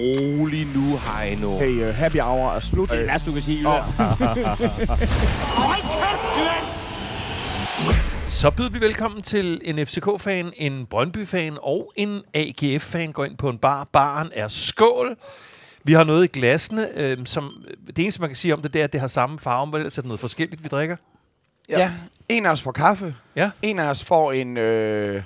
rolig nu, Heino. Hey, uh, happy hour er slut. Det er det værste, du kan sige. Åh. Så byder vi velkommen til en FCK-fan, en Brøndby-fan og en AGF-fan går ind på en bar. Baren er skål. Vi har noget i glasene, øh, som det eneste, man kan sige om det, det er, at det har samme farve, men ellers er det noget forskelligt, vi drikker. Ja. ja. En af os får kaffe. Ja. En af os får en, øh,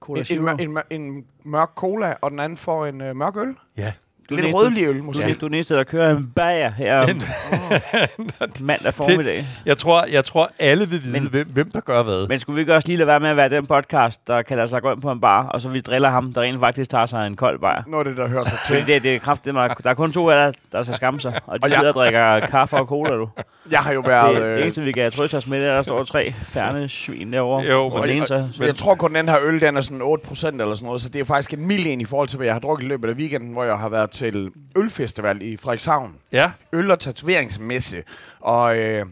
Cola en, en, en, en mørk cola, og den anden får en øh, mørk øl. Ja. Du Lidt rødlig øl, Du, måske. du er den eneste, der kører en bager her om mandag formiddag. Jeg tror, jeg tror alle vil vide, Men- hvem, hvem der gør hvad. Men skulle vi ikke også lige lade være med at være den podcast, der kan lade sig gå ind på en bar, og så vi driller ham, der rent faktisk tager sig en kold bajer? Af det, der hører sig til. det, det er kraftigt, der er kun to af jer, der skal skamme sig, og de Og sidder og drikker kaffe og cola, du. Jeg har jo Det, været... det Øh, eneste, vi kan trøste os med, det er, der står tre færne svin derovre. Jo, og men- den og- så, men jeg tror kun, den her øl, den er sådan 8% eller sådan noget, så det er faktisk en mild en i forhold til, hvad jeg har drukket i løbet af weekenden, hvor jeg har været til ølfestival i Frederikshavn. Ja. Øl- og tatoveringsmesse. Og øh,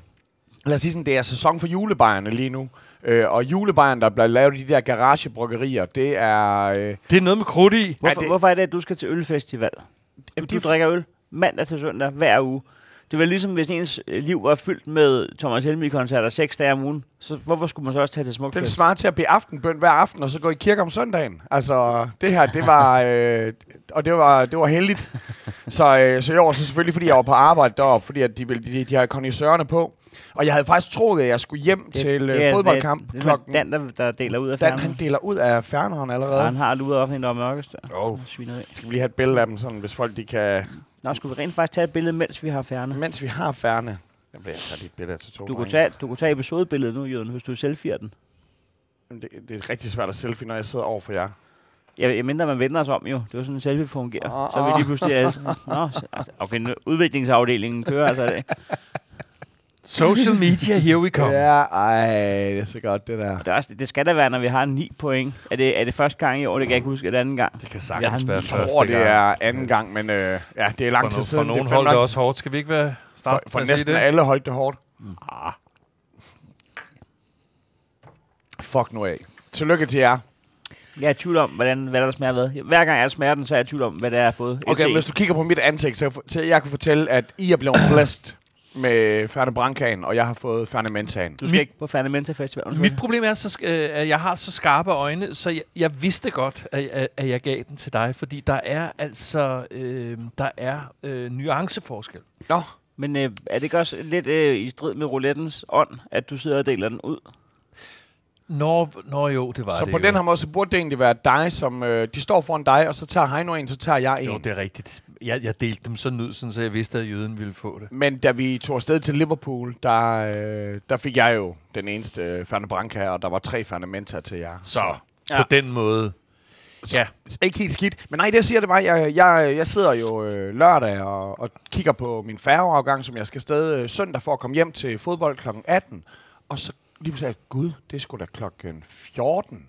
lad os sige sådan, det er sæson for julebajerne lige nu. Øh, og julebajerne, der bliver lavet i de der garagebryggerier, det er... Øh, Det er noget med krudt i. Hvorfor, Ja, det- hvorfor er det, at du skal til ølfestival? Jamen, Du de- drikker øl mandag til søndag hver uge. Det vel ligesom, hvis ens øh, liv var fyldt med Thomas Helmig-koncerter seks dage om ugen. Så hvorfor skulle man så også tage til den Smukfest? svarer til at bede aftenbøn hver aften, og så gå i kirke om søndagen. Altså, det her, det var... Øh, og det var, det var heldigt. Så, øh, så i år, så selvfølgelig, fordi jeg var på arbejde deroppe, fordi at de, ville- de, de har kondisørerne på. Og jeg havde faktisk troet, at jeg skulle hjem til øh, er- fodboldkamp Det klokken... det er Dan, der, der deler ud af Dan, han deler ud af ferneren allerede. Og han har luret offentligt, der er mørkest. Oh. Svineri. Skal vi lige have et billede af dem, sådan, hvis folk de kan... Nå, skulle vi rent faktisk tage et billede, mens vi har færne? Mens vi har færne... Jeg bliver altså lige billede til to Du kunne, tage, du kunne tage episodebilledet nu, Jørgen, hvis du selfie'er den. Jamen, Det, det er rigtig svært at selfie, når jeg sidder over for jer. Jeg, jeg mindre man vender os om jo. Det var sådan, en selfie fungerer. Åh, så er vi lige pludselig... Altså, Nå, altså, okay, nu, udviklingsafdelingen kører altså dag. Social media, here we come. Ja, ej, det er så godt, det der. Og det, er også, det skal da være, når vi har 9 point. Er det, er det første gang i år? Det kan jeg ikke huske. Er det anden gang? Det kan sagtens være Jeg første tror, det gang. er anden gang, men øh, ja, det er lang For, tid siden. for nogle det er hold fandme det også hårdt. Skal vi ikke være For, start for sige næsten det? alle holdt det hårdt. Ah. Fuck nu af. Tillykke til jer. Jeg er i tvivl om, hvordan, hvad der smager hvad. Hver gang jeg smager den, så er jeg i tvivl om, hvad det er, jeg har fået. Okay, hvis du kigger på mit ansigt, så, så jeg kan fortælle, at I er blevet blæst med Færne Brankagen, og jeg har fået Færne Mensagen. Du skal ikke på Færnementa Festival. Mit problem er, så, øh, at jeg har så skarpe øjne, så jeg, jeg vidste godt, at, at, jeg gav den til dig, fordi der er altså øh, der er øh, nuanceforskel. Nå, Men øh, er det ikke også lidt øh, i strid med roulettens ånd, at du sidder og deler den ud? Nå, nå jo, det var så det på jo. den her måde, så burde det egentlig være dig, som... Øh, de står foran dig, og så tager Heino en, så tager jeg en. Jo, det er rigtigt. Jeg, jeg delte dem sådan ud, sådan, så jeg vidste, at jøden ville få det. Men da vi tog afsted til Liverpool, der, øh, der fik jeg jo den eneste øh, Færne Branca, og der var tre Færne Menta til jer. Så Ja. på den måde. Ja, Ikke helt skidt. Men nej, det jeg siger, det var, jeg, jeg, jeg sidder jo øh, lørdag og, og kigger på min færgeafgang, som jeg skal afsted øh, søndag for at komme hjem til fodbold kl. 18. Og så lige pludselig, gud, det er sgu da klokken 14,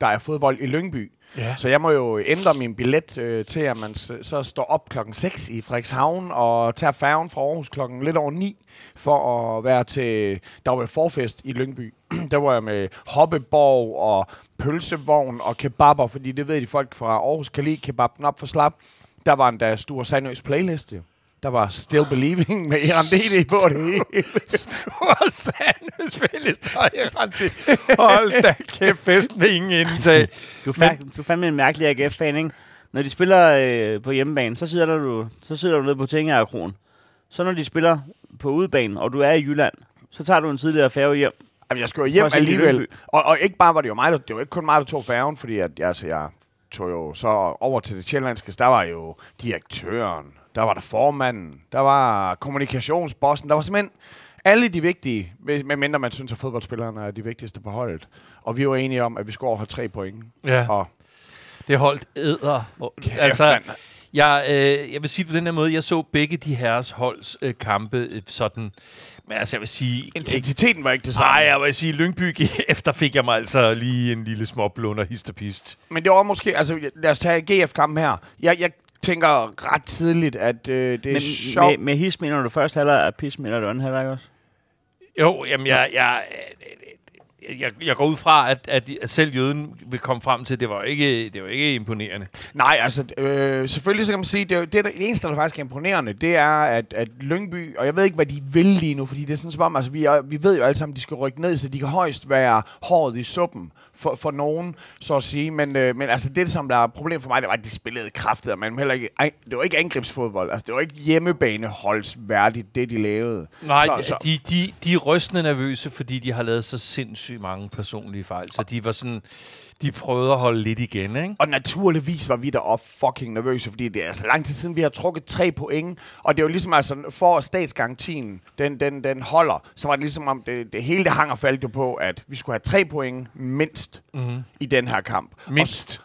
der er fodbold i Lyngby. ja. Så jeg må jo ændre min billet øh, til, at man så står op klokken 6 i Frederikshavn og tager færgen fra Aarhus klokken lidt over 9 for at være til... Der var forfest i Lyngby. der var jeg med hoppeborg og pølsevogn og kebaber, fordi det ved de folk fra Aarhus kan lide kebaben op for slap. Der var en der stor Sandøs playlist, jo. Der var Still Believing med Iran DD på det hele. Hvor Sandnes fælles det. Hold da kæft, fest med ingen indtag. Du er, fa- du er fandme en mærkelig AGF-fan, ikke? Når de spiller øh, på hjemmebane, så sidder du, så sidder du nede på Tingagerkronen. Så når de spiller på udebane, og du er i Jylland, så tager du en tidligere færge hjem. Jamen, jeg skulle jo hjem alligevel. Og, og ikke bare var det jo mig, der, det var ikke kun mig, der tog færgen, fordi at, altså, jeg tog jo så over til det sjællandske, der var jo direktøren, der var der formanden, der var kommunikationsbossen, der var simpelthen alle de vigtige, medmindre man synes, at fodboldspillerne er de vigtigste på holdet. Og vi var enige om, at vi skulle over have tre point. Ja, Og det holdt æder. Altså, jeg, øh, jeg vil sige på den her måde, jeg så begge de herres holds øh, kampe øh, sådan, men altså jeg vil sige... intensiteten var ikke det samme. Nej, jeg vil sige, Lyngby efter fik jeg mig altså lige en lille små blunder histopist. Men det var måske, altså lad os tage GF-kampen her. Jeg, jeg tænker ret tidligt, at øh, det er Men sjovt. med, med his mener du først halvleg, og pis mener du anden halvleg også? Jo, jamen jeg, jeg, jeg, jeg går ud fra, at, at, selv jøden vil komme frem til, at det var ikke, det var ikke imponerende. Nej, altså øh, selvfølgelig så kan man sige, det, er det, det eneste, der faktisk er imponerende, det er, at, at Lyngby, og jeg ved ikke, hvad de vil lige nu, fordi det er sådan som om, altså vi, er, vi ved jo alle sammen, at de skal rykke ned, så de kan højst være håret i suppen for, for nogen, så at sige. Men, øh, men altså det, som der er problem for mig, det var, at de spillede kraftigt, men heller ikke, det var ikke angrebsfodbold, altså det var ikke hjemmebaneholdsværdigt, det de lavede. Nej, så, så, De, de, de er rystende nervøse, fordi de har lavet så sindssygt mange personlige fejl. Så de var sådan, de prøvede at holde lidt igen, ikke? Og naturligvis var vi der op fucking nervøse, fordi det er så lang tid siden, vi har trukket tre point. Og det er jo ligesom, altså, for at statsgarantien, den, den, den holder, så var det ligesom om, det, det hele det hang og faldt jo på, at vi skulle have tre point mindst Mm-hmm. i den her kamp. Mindst.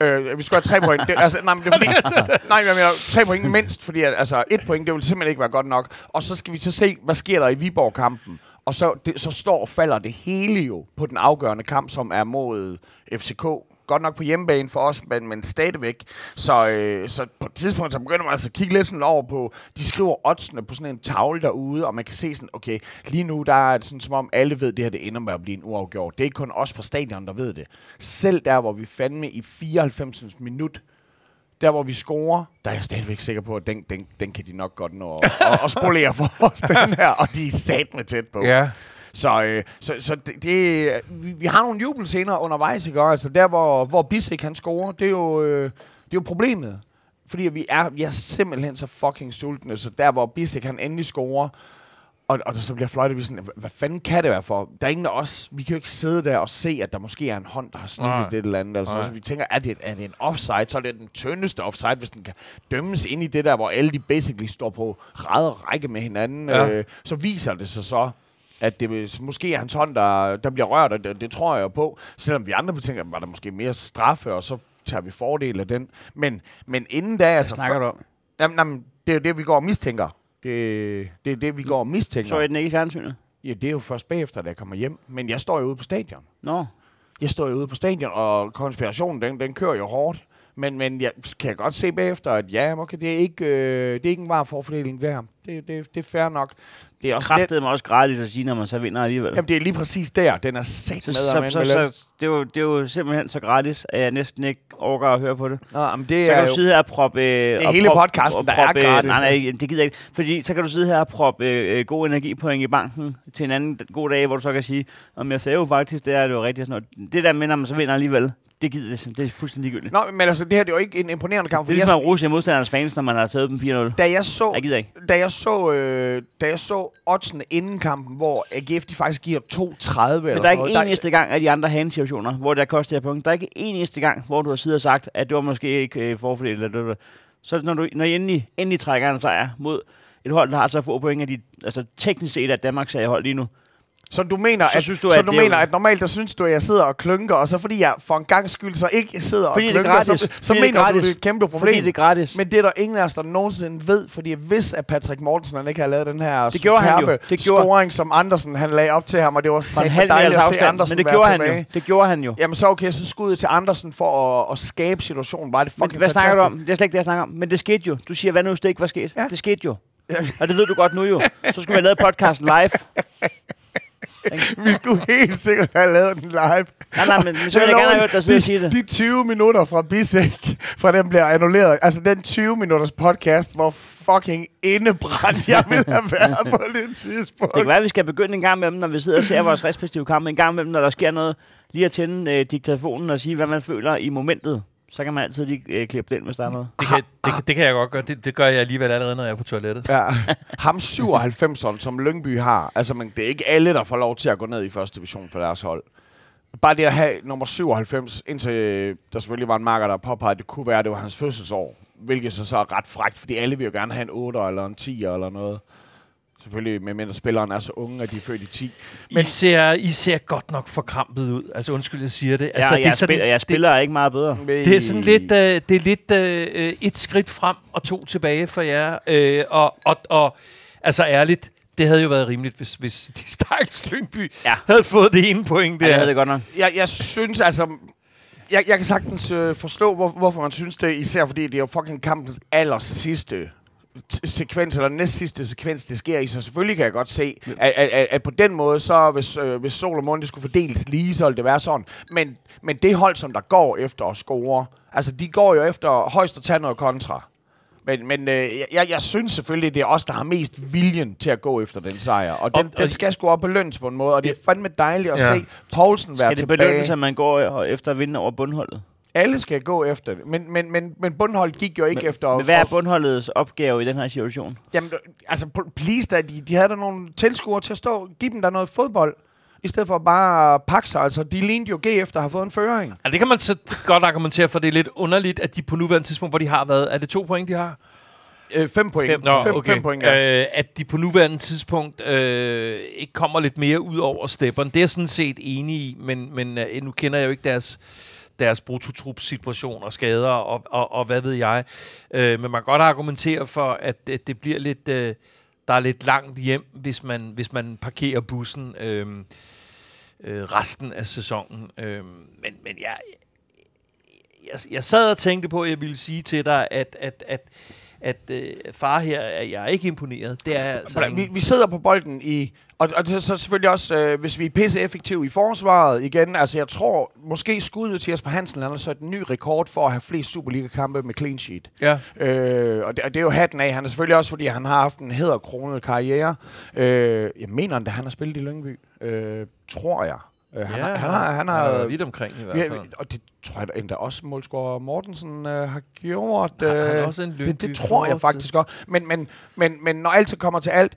Øh, vi skulle have tre point. Det, altså, nej, men det er fordi, nej, jeg mener, tre point mindst, fordi at, altså, et point, det vil simpelthen ikke være godt nok. Og så skal vi så se, hvad sker der i Viborg-kampen. Og så, det, så står og falder det hele jo på den afgørende kamp, som er mod FCK. Godt nok på hjemmebane for os, men, men stadigvæk. Så, øh, så på et tidspunkt, så begynder man altså at kigge lidt sådan over på, de skriver oddsene på sådan en tavle derude, og man kan se sådan, okay, lige nu der er det sådan, som om alle ved, at det her det ender med at blive en uafgjort. Det er ikke kun os på stadion, der ved det. Selv der, hvor vi fandme i 94. minut, der hvor vi scorer, der er jeg stadigvæk sikker på, at den, den, den kan de nok godt nå at, at, at spolere for os, den her, og de er sat med tæt på. Ja. Så, øh, så, så det, det, vi, vi har nogle jubelscener undervejs, ikke? Altså der, hvor, hvor Bissek han scorer, det er jo, øh, det er jo problemet. Fordi vi er, vi er simpelthen så fucking sultne, så der, hvor Bissek han endelig scorer, og, og så bliver fløjtet, vi sådan, "Hva- hvad fanden kan det være for? Der er ingen af os, vi kan jo ikke sidde der og se, at der måske er en hånd, der har snittet det eller andet. Eller sådan så vi tænker, er det, er det en offside? Så er det den tyndeste offside, hvis den kan dømmes ind i det der, hvor alle de basically står på ræd og række med hinanden. Ja. Øh, så viser det sig så, at det måske er hans hånd, der, der bliver rørt, og det, det tror jeg jo på. Selvom vi andre tænker, var der måske mere straffe, og så tager vi fordel af den. Men, men inden da... Hvad Altså, snakker du om? Jamen, jamen, det er jo det, vi går og mistænker. Det, det er det, vi går og mistænker. Så jeg den ikke i fjernsynet? Ja, det er jo først bagefter, da jeg kommer hjem. Men jeg står jo ude på stadion. Nå. Jeg står jo ude på stadion, og konspirationen, den, den kører jo hårdt. Men, men jeg kan godt se bagefter, at ja, okay, det er ikke, øh, det er ikke en var forfordeling, det. Det, det, det er fair nok. Det er også Kræftede mig også gratis at sige, når man så vinder alligevel. jamen, det er lige præcis der. Den er sat så, med. så, med, så, så, det, er jo, det er jo simpelthen så gratis, at jeg næsten ikke overgår at høre på det. Nå, jamen, det Så er kan jo, du sidde her og proppe... Øh, og hele proppe- podcasten, der er proppe, gratis, Nej, nej, det gider jeg ikke. Fordi så kan du sidde her og proppe øh, god energipoint i banken til en anden god dag, hvor du så kan sige, om jeg sagde jo faktisk, det er det jo rigtigt. Sådan noget. Det der med, når man så vinder alligevel, det gider det, det er fuldstændig ligegyldigt. Nå, men altså, det her det er jo ikke en imponerende kamp. Det er ligesom jeg, at rose modstandernes fans, når man har taget dem 4-0. da jeg så, Jeg gider ikke. da jeg så, øh, da jeg så oddsene inden kampen, hvor AGF de faktisk giver 2,30 eller Men der er ikke noget, en eneste gang af de andre hand-situationer, hvor det har kostet jer point. Der er ikke en eneste gang, hvor du har siddet og sagt, at det var måske ikke øh, forfordelt. Eller var- så når, du, når I endelig, endelig trækker en sejr mod et hold, der har så få point af de, altså teknisk set er Danmarks hold lige nu. Så du mener, Så at, synes du, så at du det er mener, at normalt der synes du, at jeg sidder og klynker, og så fordi jeg for en gang skyld så ikke sidder Fordi og det er klynker, gratis. så, så Fordi det er mener du, gratis. det er et kæmpe Fordi problem. det er gratis. Men det er der ingen af os, der nogensinde ved, fordi hvis at Patrick Mortensen han ikke havde lavet den her Det gjorde han jo. superbe Det gjorde- scoring, som Andersen han lagde op til ham, og det var halv dejligt at se afstand. Andersen Men det gjorde han tilbage. jo. Det gjorde han jo. Jamen så okay, så skuddet til Andersen for at, at skabe situationen. Var det fucking Men hvad snakker du fantastisk. om? Det er slet ikke det, jeg snakker om. Men det skete jo. Du siger, hvad nu hvis det ikke var sket? Ja. Det skete jo. Ja. Og det ved du godt nu jo. Så skulle vi have lavet podcasten live. Vi skulle helt sikkert have lavet den live. Nej, nej, men, men så vil jeg gerne have hørt dig sidde og sige det. De 20 minutter fra Bisek, fra den bliver annulleret. Altså den 20 minutters podcast, hvor fucking indebrændt jeg ville have været på det tidspunkt. Det kan være, at vi skal begynde en gang med dem, når vi sidder og ser vores respektive kampe. En gang med dem, når der sker noget. Lige at tænde øh, diktafonen og sige, hvad man føler i momentet. Så kan man altid lige øh, klippe den, hvis der er noget. Det kan, det, kan, det kan jeg godt gøre. Det, det gør jeg alligevel allerede, når jeg er på toilettet. Ja. Ham 97'eren, som Lyngby har. Altså, men det er ikke alle, der får lov til at gå ned i første division for deres hold. Bare det at have nummer 97, indtil øh, der selvfølgelig var en marker, der påpegede, at det kunne være, at det var hans fødselsår. Hvilket så, så er ret frækt, fordi alle vil jo gerne have en 8 eller en 10 eller noget. Selvfølgelig, medmindre spilleren er så unge, at de er født i 10. Men I ser, I ser godt nok forkrampet ud. Altså undskyld, jeg siger det. Altså, Altså, jeg, jeg, spiller, jeg spiller er ikke meget bedre. Det, det er sådan lidt, øh, det er lidt øh, et skridt frem og to tilbage for jer. Øh, og, og, og altså ærligt, det havde jo været rimeligt, hvis, hvis de stakkels Lyngby Ja. havde fået det ene point Ja, det der. havde det godt nok. jeg, jeg synes altså... Jeg, jeg kan sagtens øh, forstå, hvor, hvorfor man synes det, især fordi det er jo fucking kampens aller sidste sekvens, eller næst sidste sekvens, det sker i, så selvfølgelig kan jeg godt se, at, at, at, at på den måde, så hvis, øh, hvis Sol og Måne, skulle fordeles lige, så ville det være sådan. Men, men det hold, som der går efter at score, altså de går jo efter højst at tage noget kontra. Men, men øh, jeg, jeg synes selvfølgelig, det er os, der har mest viljen til at gå efter den sejr. Og den, Og- den og- skal sgu op på løns på en måde, og det er fandme dejligt at Ja. se Poulsen være Skal det tilbage. belønnes, at man går efter at vinde over bundholdet? Alle skal gå efter det. Men, men, men, men bundhold gik jo ikke Men, efter... men hvad er bundholdets opgave i den her situation? Jamen, altså, pl- please da, de, de havde der nogle tilskuere til at stå. Giv dem der noget fodbold, i stedet for bare at pakke sig. Altså, de lignede jo G efter at have fået en føring. Ja, det kan man så godt argumentere for. Det er lidt underligt, at de på nuværende tidspunkt, hvor de har været... Er det to point, de har? Øh, fem point. Fem. Nå, fem, okay. fem point, ja. øh, At de på nuværende tidspunkt øh, ikke kommer lidt mere ud over stepperen. Det er jeg sådan set enig i, men, men øh, nu kender jeg jo ikke deres deres brutotrup-situation og skader og, og, og hvad ved jeg. Øh, men man kan godt argumentere for, at, at det bliver lidt... Øh, der er lidt langt hjem, hvis man, hvis man parkerer bussen øh, øh, resten af sæsonen. Øh, men, men jeg, jeg, jeg sad og tænkte på, at jeg ville sige til dig, at, at, at, at øh, far her, er jeg er ikke imponeret. Det er altså... Vi, vi sidder på bolden i... Og, og det er så selvfølgelig også, øh, hvis vi er pisse effektive i forsvaret igen. Altså, jeg tror, måske skuddet til Jesper Hansen, han har så et ny rekord for at have flest Superliga-kampe med clean sheet. Ja. Øh, og, det, og det er jo hatten af. Han er selvfølgelig også, fordi han har haft en hæderkronet karriere. Øh, jeg mener, at han har spillet i Lyngby. Øh, tror jeg. Øh, han, ja, har, han har... Han han har, har været vidt omkring i hvert Ja, fald. og det tror jeg da endda også målscorer Mortensen øh, har gjort. Har- han er øh, også en det, det tror jeg faktisk godt. Men, men, men, men når alt så kommer til alt,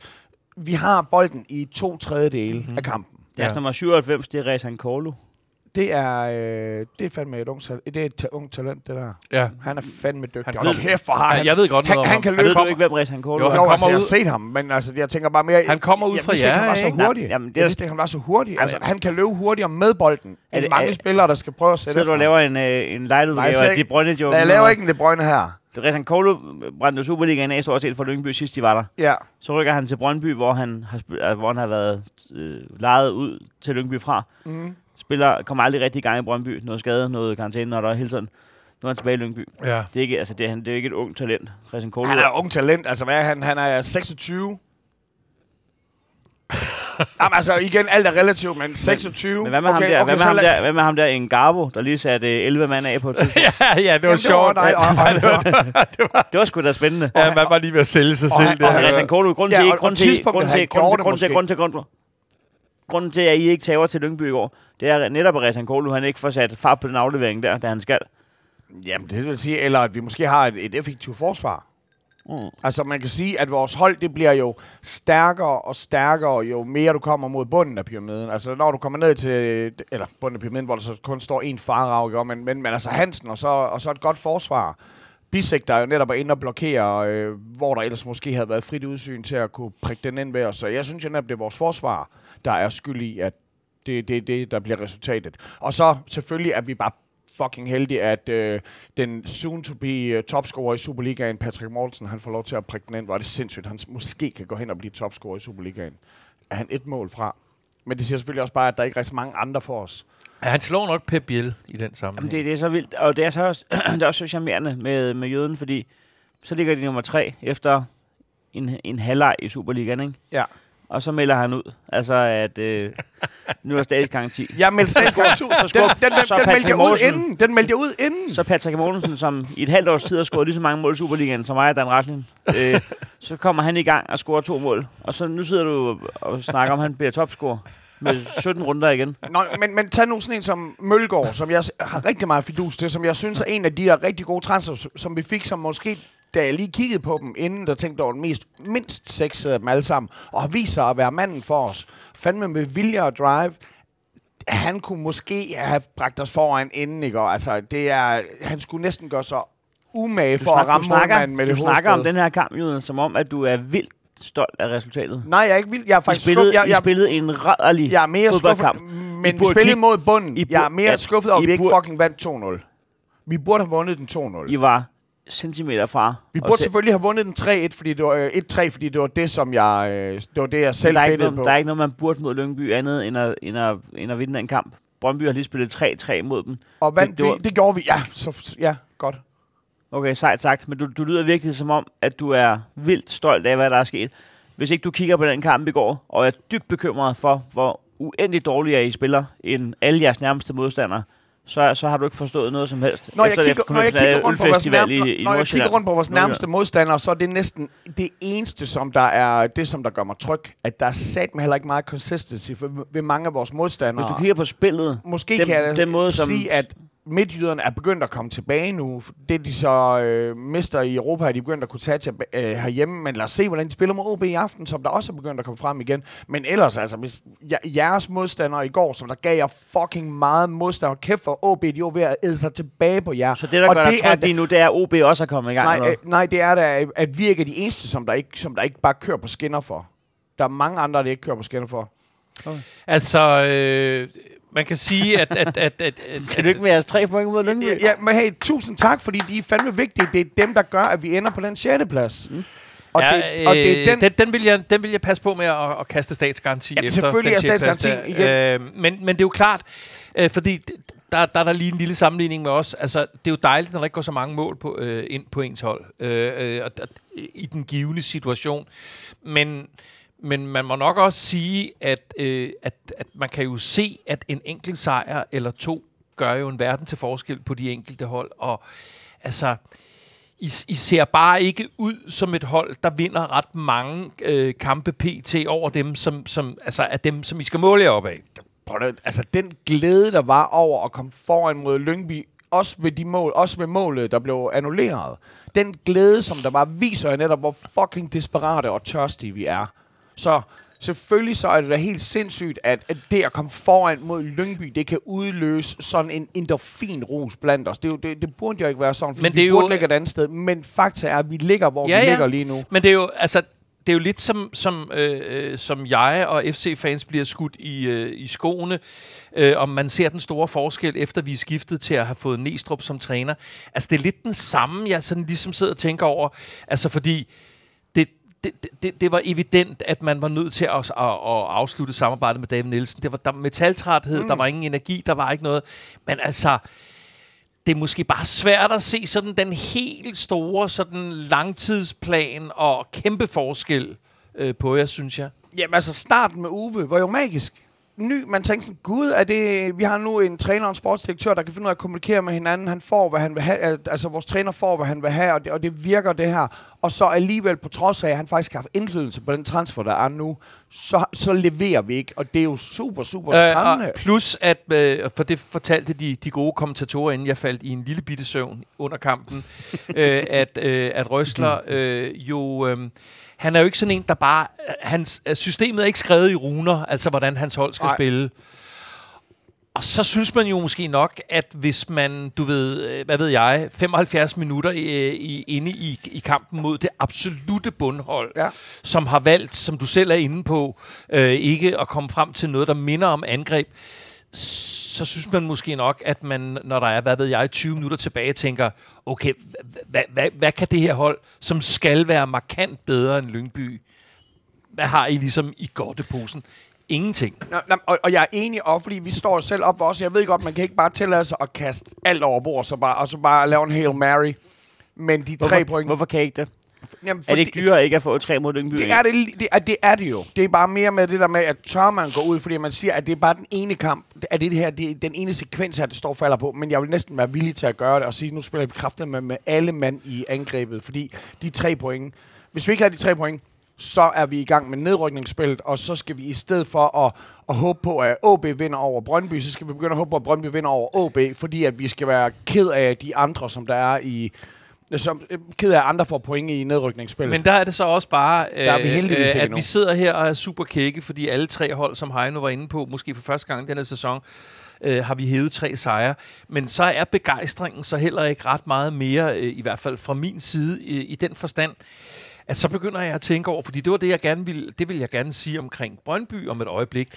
vi har bolden i to tredjedele Mhm. mm-hmm. af kampen. Deres Ja. nummer 97, det er Rezan Korlu. Det er, øh, det er fandme et ungt, tal- det er et ungt talent, det der. Ja. Han er fandme dygtig. Han Han ved- ved, kæft, Ja, han... jeg ved godt han, noget om han ham. kan Ved løbe du op. ikke, hvem Rezan Korlu Jo, er? han Jo, altså, kommer jeg har ud- set ham, men altså, jeg tænker bare mere... Han kommer ud jeg fra vidste ikke, han var jer, så hurtig. Jamen, det jeg er- vidste ikke, han var så hurtig. Altså, han kan løbe hurtigere med bolden, Er det- mange er- spillere, der skal prøve at sætte Sidder du laver en, øh, en jeg udgave af De Bruyne joke? Jeg laver ikke en De Bruyne her. Rezan Korlu brændte Superligaen af stort set for Lyngby sidst de var der. Ja. Så rykker han til Brøndby, hvor han har, øh, hvor han har været øh, lejet ud til Lyngby fra. Mm. Spiller, kommer aldrig rigtig i gang i Brøndby. Noget skade, noget karantæne, når der er hele tiden. Nu er han tilbage i Lyngby. Ja. Det er ikke, altså, det er, han- det er ikke et ungt talent. Rezan Korlu Han er ung talent. Altså, hvad er han? Han er 26. Jamen, altså, igen, alt er relativt, men 26. Men hvad med, ham, der, hvad, med ham lad- der, hvad med ham der en Garbo, der lige satte øh, 11 mand af på et tidspunkt? ja, ja, det var Jamen, sjovt. Det var, nej, og, og, Det var sgu da spændende. Ja, man var lige ved at sælge sig Og selv. han- der. og Christian Korlu, grunden Ja, til, og- og grunden til, han til, det grunden til, grunden til, grunden til, grunden til, at I ikke tager til Lyngby i går, det er netop, at Christian Korlu, han ikke får sat fart på den aflevering der, da han skal. Jamen, det vil sige, eller at vi måske har et, et effektivt forsvar. Mm. Altså, man kan sige, at vores hold, det bliver jo stærkere og stærkere, jo mere du kommer mod bunden af pyramiden. Altså, når du kommer ned til, eller bunden af pyramiden, hvor der så kun står en ikke? men, men, men altså Hansen, og så, og så et godt forsvar. Bisek, der er jo netop er inde og blokere, øh, hvor der ellers måske havde været frit udsyn til at kunne prikke den ind ved os. Så jeg synes jo netop, det er vores forsvar, der er skyld i, at det er det, det, der bliver resultatet. Og så selvfølgelig er vi bare fucking heldige, at øh, den soon-to-be uh, topscorer i Superligaen, Patrick Mortensen, han får lov til at prikke den ind. Hvor er det sindssygt, han måske kan gå hen og blive topscorer i Superligaen. Er han et mål fra? Men det siger selvfølgelig også bare, at der ikke er så mange andre for os. Ja, han slår nok Pep Biel i den sammenhæng. Jamen, det, det er så vildt, og det er så også, det er også så charmerende med, med Jøden, fordi så ligger de nummer tre efter en, en halvleg i Superligaen, ikke? Ja. Og så melder han ud, altså at øh, nu er statsgaranti. Jeg meldte statsgaranti. den, den, den, Så den, meldte jeg ud inden. Den meldte jeg ud inden. Så Patrick Mortensen, som i et halvt års tid har scoret lige så mange mål i Superligaen som mig og Dan Ratlin, øh, så kommer han i gang og scorer to mål. Og så nu sidder du og snakker om, at han bliver topscorer med 17 runder igen. Nå, men, men tag nu sådan en som Mølgaard, som jeg har rigtig meget fidus til, som jeg synes er en af de der rigtig gode transfer, som vi fik, som måske, da jeg lige kiggede på dem inden, der tænkte over den mest, mindst seks af dem alle sammen, og har vist sig at være manden for os. Fandme med vilje og drive. Han kunne måske have bragt os foran inden, ikke? Og altså, det er, han skulle næsten gøre sig umage Du, for at snak, ramme du, snakker, målmanden med du det snakker om den her kamp, Juden, som om, at du er vildt stolt af resultatet. Nej, jeg er ikke vild. Jeg er I faktisk spillede, skuffet. Jeg, I jeg, spillede en rædderlig jeg er mere fodboldkamp. skuffet, men vi spillede mod bunden. I Jeg er mere ja, skuffet over, I at vi ikke fucking vandt 2-0. Vi burde have vundet den 2-0. I var centimeter fra. Vi burde se- selvfølgelig have vundet den 3-1, fordi det var, øh, 1-3, fordi det var det, som jeg, øh, det var det, jeg selv bedte på. der er ikke noget, man burde mod Lyngby andet, end at, end at, end at vinde den kamp. Brøndby har lige spillet 3-3 mod dem. Og vandt det det, var- vi, det gjorde vi. Ja, så, ja, godt. Okay, sejt sagt. Men du, du lyder virkelig som om, at du er vildt stolt af, hvad der er sket. Hvis ikke du kigger på den kamp i går, og er dybt bekymret for, hvor uendelig dårligere I spiller end alle jeres nærmeste modstandere, så, så har du ikke forstået noget som helst. Når jeg, Efter kigger, når, jeg kigger rundt på vores nærm- i, i når jeg kigger rundt på vores nærmeste modstandere, så er det næsten det eneste, som der er det, som der gør mig tryg. At der er sat med heller ikke meget consistency ved mange af vores modstandere. Hvis du kigger på spillet, Måske den- kan jeg den måde, som- sige, at midtjyderne er begyndt at komme tilbage nu. Det, de så øh, mister i Europa, er de begyndt at kunne tage til, øh, herhjemme. Men lad os se, hvordan de spiller mod OB i aften, som der også er begyndt at komme frem igen. Men ellers, altså, hvis jer- jeres modstandere i går, som der gav jer fucking meget modstand, og kæft for OB, de er jo ved at æde sig tilbage på jer. så det, der og gør dig det er tryg lige nu, det er, at OB også er kommet i gang. Nej, eller øh, nej, det er da, at vi ikke er de eneste, som der, ikke, som der ikke bare kører på skinner for. Der er mange andre, der ikke kører på skinner for. Altså, øh, man kan sige, at... at, at, at, at Tillykke med jeres tre point mod Lyngby. Ja, ja, men hey, tusind tak, fordi de er fandme vigtige. Det er dem, der gør, at vi ender på den 6. plads. Mm. Og, ja, det, og det er den, den, den, vil jeg, den vil jeg passe på med at, at kaste statsgaranti Jamen, efter. selvfølgelig den er statsgaranti der. Øh, men, men det er jo klart, øh, fordi der, der er der lige en lille sammenligning med os. Altså, det er jo dejligt, når der ikke går så mange mål på, øh, ind på ens hold øh, øh, og, og, i den givende situation. Men, men man må nok også sige, at, øh, at, at man kan jo se, at en enkelt sejr eller to gør jo en verden til forskel på de enkelte hold. Og altså, I, I ser bare ikke ud som et hold, der vinder ret mange øh, kampe PT over dem, som, som, altså, af dem, som I skal måle jer op af. Altså, den glæde, der var over at komme foran mod Lyngby, også med, de mål, også med målet, der blev annulleret. Den glæde, som der var, viser jo netop, hvor fucking desperate og tørstige vi er. Så selvfølgelig så er det da helt sindssygt, at, at det at komme foran mod Lyngby, det kan udløse sådan en endorfin-rus blandt os. Det, er jo, det, det burde jo ikke være sådan, fordi Men det er vi jo- burde ligge et andet sted. Men fakta er, at vi ligger, hvor Ja, vi ja. ligger lige nu. Men det er jo, altså, det er jo lidt som, som, øh, øh, som jeg og FC-fans bliver skudt i, øh, i skoene, øh, om man ser den store forskel, efter vi er skiftet til at have fået Næstrup som træner. Altså, det er lidt den samme, jeg sådan ligesom sidder og tænker over. Altså, fordi det, det, det var evident, at man var nødt til at, at, at afslutte samarbejdet med David Nielsen. Det var der metaltræthed, mm. der var ingen energi, der var ikke noget. Men altså, det er måske bare svært at se sådan den helt store sådan langtidsplan og kæmpe forskel øh, på jer, synes jeg. Jamen altså, starten med Uwe var jo magisk. Ny, man tænkte sådan, gud, er det, vi har nu en træner og en sportsdirektør, der kan finde ud af at kommunikere med hinanden. Han får, hvad han vil have. al- Altså, vores træner får, hvad han vil have, og det, og det virker det her. Og så alligevel, på trods af, at han faktisk har haft indflydelse på den transfer, der er nu, så, så leverer vi ikke. Og det er jo super, super skræmmende. og plus, at, øh, for det fortalte de, de gode kommentatorer, inden jeg faldt i en lille bitte søvn under kampen, øh, at, øh, at Røsler øh, jo... Øh, han er jo ikke sådan en, der bare... Hans, øh, systemet er ikke skrevet i runer, altså hvordan hans hold skal Nej. Ej. spille. Og så synes man jo måske nok, at hvis man, du ved, øh, hvad ved jeg, 75 minutter i, i, inde i, i kampen mod det absolute bundhold, Ja. som har valgt, som du selv er inde på, øh, ikke at komme frem til noget, der minder om angreb, så synes man måske nok, at man, når der er, hvad ved jeg, 20 minutter tilbage, tænker, okay, hvad, hvad, hvad kan det her hold, som skal være markant bedre end Lyngby, hvad har I ligesom i godteposen? Ingenting. Nå, nå, og, og jeg er enig, og fordi vi står selv op også. Jeg ved godt, man kan ikke bare tillade sig at kaste alt over bord, så bare, og så bare lave en Hail Mary. Men de tre Hvorfor, point... hvorfor kan I ikke det? Jamen, Er det ikke dyrere ikke at få tre mod Lyngby? Det er det, det, er, det er det jo. Det er bare mere med det der med, at tør man gå ud, fordi man siger, at det er bare den ene kamp, at det, det her, det er den ene sekvens her, det står falder på. Men jeg vil næsten være villig til at gøre det og sige, nu spiller vi kraftigt med, med alle mand i angrebet, fordi de tre point. Hvis vi ikke har de tre point, så er vi i gang med nedrykningsspillet, og så skal vi i stedet for at, at håbe på, at OB vinder over Brøndby, så skal vi begynde at håbe på, at Brøndby vinder over OB, fordi at vi skal være ked af de andre, som der er i som, øh, ked af andre får point i nedrykningsspillet. Men der er det så også bare, øh, Der er vi heldigvis ikke at endnu. vi sidder her og er super kække, fordi alle tre hold, som Heino var inde på, måske for første gang denne sæson, øh, har vi hævet tre sejre. Men så er begejstringen så heller ikke ret meget mere, øh, i hvert fald fra min side, i, i den forstand, at så begynder jeg at tænke over, fordi det var det, jeg gerne ville, det vil jeg gerne sige omkring Brøndby om et øjeblik,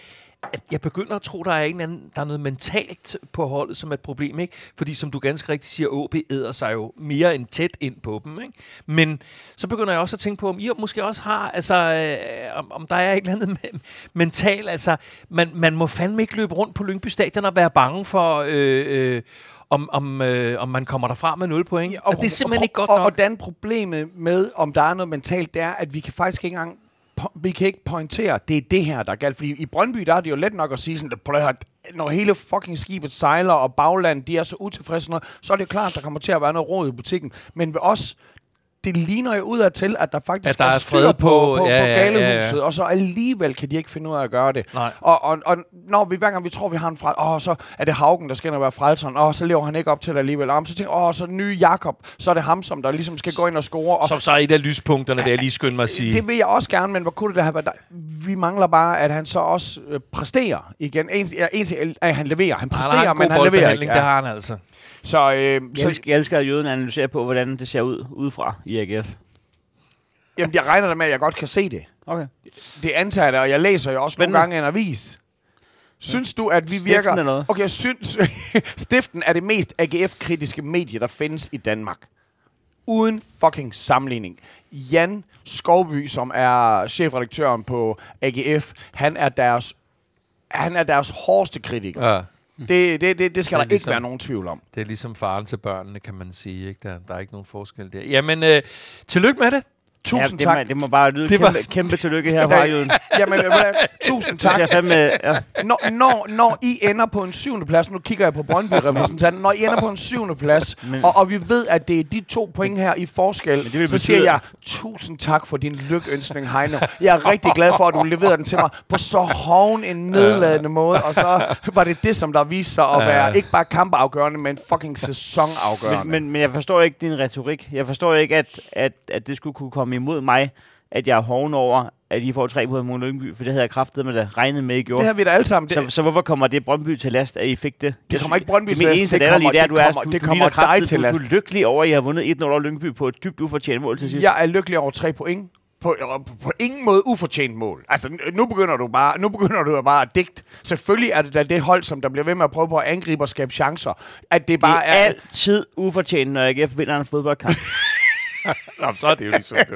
at jeg begynder at tro, der er, en anden, der er noget mentalt på holdet, som er et problem, ikke? Fordi som du ganske rigtigt siger, OB æder sig jo mere end tæt ind på dem, ikke? Men så begynder jeg også at tænke på, om I måske også har, altså, øh, om, om der er et eller andet me- mentalt, altså, man, man må fandme ikke løbe rundt på Lyngby Stadion og være bange for øh, øh, om, om, øh, om man kommer derfra med 0 point. Ja, og, og det er simpelthen og, ikke godt og, nok. Og den problemet med, om der er noget mentalt, det er, at vi kan faktisk ikke engang vi kan ikke pointere, det er det her, der er galt. Fordi i Brøndby, der er det jo let nok at sige sådan, prøv at høre, når hele fucking skibet sejler, og bagland, de er så utilfredse, noget, så er det jo klart, der kommer til at være noget råd i butikken. Men ved os, det ligner jo udad til, at der faktisk At der er styr fred på, på- på, ja, på ja, ja, ja. galehuset, og så alligevel kan de ikke finde ud af at gøre det. Nej. Og, og, og når vi hver gang vi tror, vi har en fra, åh, så er det Haugen, der skal ind og være frelseren, og så lever han ikke op til det alligevel. Og så tænker åh, så nye Jakob, så er det ham, som der ligesom skal gå ind og score. Og Som så er et af lyspunkterne, vil jeg lige skynde mig at sige. det vil jeg også gerne, men hvor kunne det have været? Vi mangler bare, at han så også øh, præsterer igen. En, ja, en, er, at han leverer. Han han præsterer, har en men han leverer ikke. boldbehandling, det Ja. har han altså. Så, øh, Jeg så elsker, jeg elsker, at jøden analyserer på, hvordan det ser ud udefra i AGF. jamen, jeg regner da med, at jeg godt kan se det. Okay. Det antager jeg og jeg læser jo også Spændende. nogle gange en avis. Synes du, at vi Stiften virker... eller hvad? Okay, jeg synes... Stiften er det mest AGF-kritiske medie, der findes i Danmark. Uden fucking sammenligning. Jan Skovby, som er chefredaktøren på AGF, han er deres, han er deres hårdeste kritiker. Ja. Det, det, det, det skal Det er der ikke ligesom- være nogen tvivl om. Det er ligesom faren til børnene, kan man sige. Ikke? Der, der er ikke nogen forskel der. Jamen, øh, tillykke med det. Tusind ja, det, tak. Må, det må bare lyde Det det var- kæmpe, kæmpe tillykke herfra, Ja, jøden. Jamen, øh, tusind tak. jeg fandme, ja. når, når, når I ender på en syvende plads, nu kigger jeg på Brøndby-repræsentanten, når I ender på en syvende plads, Men- og, og vi ved, at det er de to point her i forskel, Men det vil så siger betyde- jeg, tusind tak for din lykønskning, Heino. Jeg er rigtig glad for, at du leverede den til mig på så hoven en nedladende måde, og så var det det, som der viste sig at være ikke bare kampafgørende, men fucking sæsonafgørende. Men, men, men jeg forstår ikke din retorik. Jeg forstår ikke, at, at, at det skulle kunne komme imod mig, at jeg er hoven over, at I får tre point mod Lyngby, for det havde jeg kraftet med det regnet med, I gjorde. det har vi da alle sammen. Det, så, så hvorfor kommer det Brøndby til last, at I fik det? Det kommer ikke Brøndby til last, eneste det kommer- det er, du er, du, det du kommer kraftigt, dig til du, last. du, er lykkelig over, at I har vundet 1-0 over Lyngby på et dybt ufortjent mål til sidst. Jeg er lykkelig over tre point. På, på, på ingen måde ufortjent mål. Altså, nu begynder du bare, nu begynder du bare at digte. Selvfølgelig er det da det hold, som der bliver ved med at prøve på at angribe og skabe chancer. At det bare det er er... altid ufortjent, når AGF vinder en fodboldkamp. Nå, så er det jo ligesom...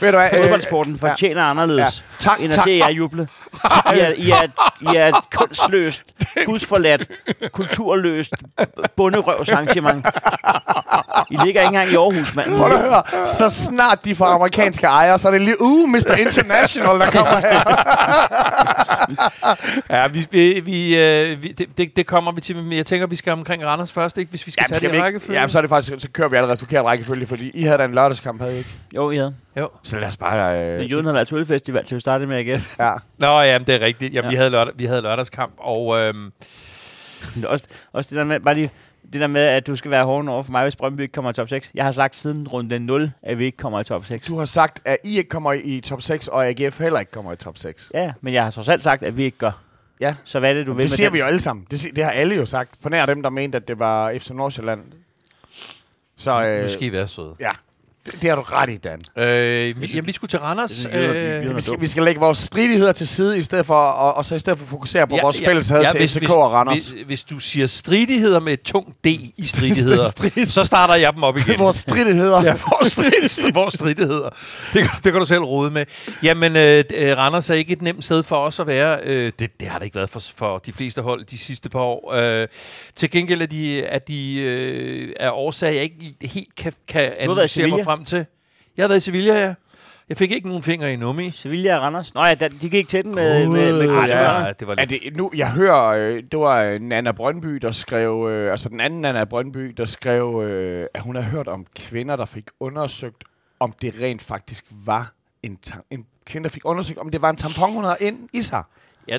Ved du hvad, øh, Fodboldsporten fortjener anderledes, ja. Tak, end at tak. se jer juble. I er, I er, I er et kunstløst, gudsforladt, kulturløst bunderøvsarrangement. I ligger ikke engang i Aarhus, mand. Prøv at høre, så snart de får amerikanske ejere, så er det lige, uh, Mr. International, der kommer her. Ja, vi, vi, vi, øh, vi, det, det, det kommer vi til, men jeg tænker, vi skal omkring Randers først, ikke? Hvis vi skal Jamen, tage skal det i ikke? rækkefølge. Jamen, så er det faktisk, så kører vi allerede forkert rækkefølge, fordi I havde da en lørdagskamp, havde I ikke? Jo, ja. Jo. Så lad os bare... Men Øh, Jøden har været tulfestival til at starte med AGF. ja. Nå, jamen, det er rigtigt. Jamen, Ja. vi, havde lørdag, vi havde lørdagskamp, og øhm, Men det Også, også det der med, bare lige, det der med, at du skal være hården over for mig, hvis Brøndby ikke kommer i top 6. Jeg har sagt siden runde 0, at vi ikke kommer i top 6. Du har sagt, at I ikke kommer i top 6, og AGF heller ikke kommer i top 6. Ja, men jeg har trods alt sagt, at vi ikke gør. Ja. Så hvad er det, du vil Det med siger den? vi jo alle sammen. Det, si- det har alle jo sagt. På nær dem, der mente, at det var FC Nordsjælland. Så øh, nu skal I være søde. ja, det, det har du ret i, Dan. Øh, vi, jamen, vi skulle til Randers. Er Øh, Vi skal, vi skal lægge vores stridigheder til side, i stedet for, og, og så i stedet for fokusere på ja, vores fælles had ja, til hvis, FCK hvis, og Randers. Hvis, hvis du siger stridigheder med et tungt D i stridigheder, Strid- så starter jeg dem op igen. vores stridigheder. Ja, vores, strid, vores stridigheder. Det, kan- det kan du selv rode med. Jamen, øh, øh, Randers er ikke et nemt sted for os at være. Øh, det, det har det ikke været for, for de fleste hold de sidste par år. Øh, til gengæld er de, at de øh, er årsager, jeg ikke helt kan, kan analysere mig Sevilla. Frem til. Jeg har været i Sevilla, ja. Jeg fik ikke nogen fingre i nummi. Sevilla og Randers. Nå ja, da- de gik til den med, med, med, med det ja. var, det var Er lidt... det, nu, jeg hører, øh, det var øh, Nana Brøndby, der skrev, øh, altså den anden Nana Brøndby, der skrev, øh, at hun har hørt om kvinder, der fik undersøgt, om det rent faktisk var en, en kvinde, der fik undersøgt, om det var en tampon, hun havde ind i sig. Ja,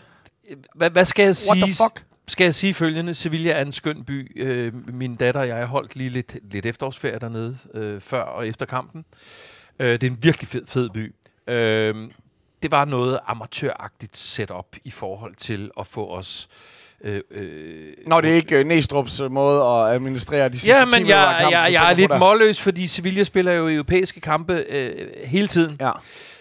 hvad, hvad skal jeg What sige? the fuck? Skal jeg sige følgende? Sevilla er en skøn by. Øh, min datter og jeg holdt lige lidt, lidt efterårsferie dernede, øh, før og efter kampen. Øh, det er en virkelig fed, fed by. Øh, det var noget amatøragtigt setup i forhold til at få os... Øh, øh, Når det er ikke øh, Næstrup's øh, måde at administrere de sidste Ja, 10 men jeg, kampen, jeg, du jeg er lidt målløs, fordi Sevilla spiller jo europæiske kampe øh, hele tiden. Ja.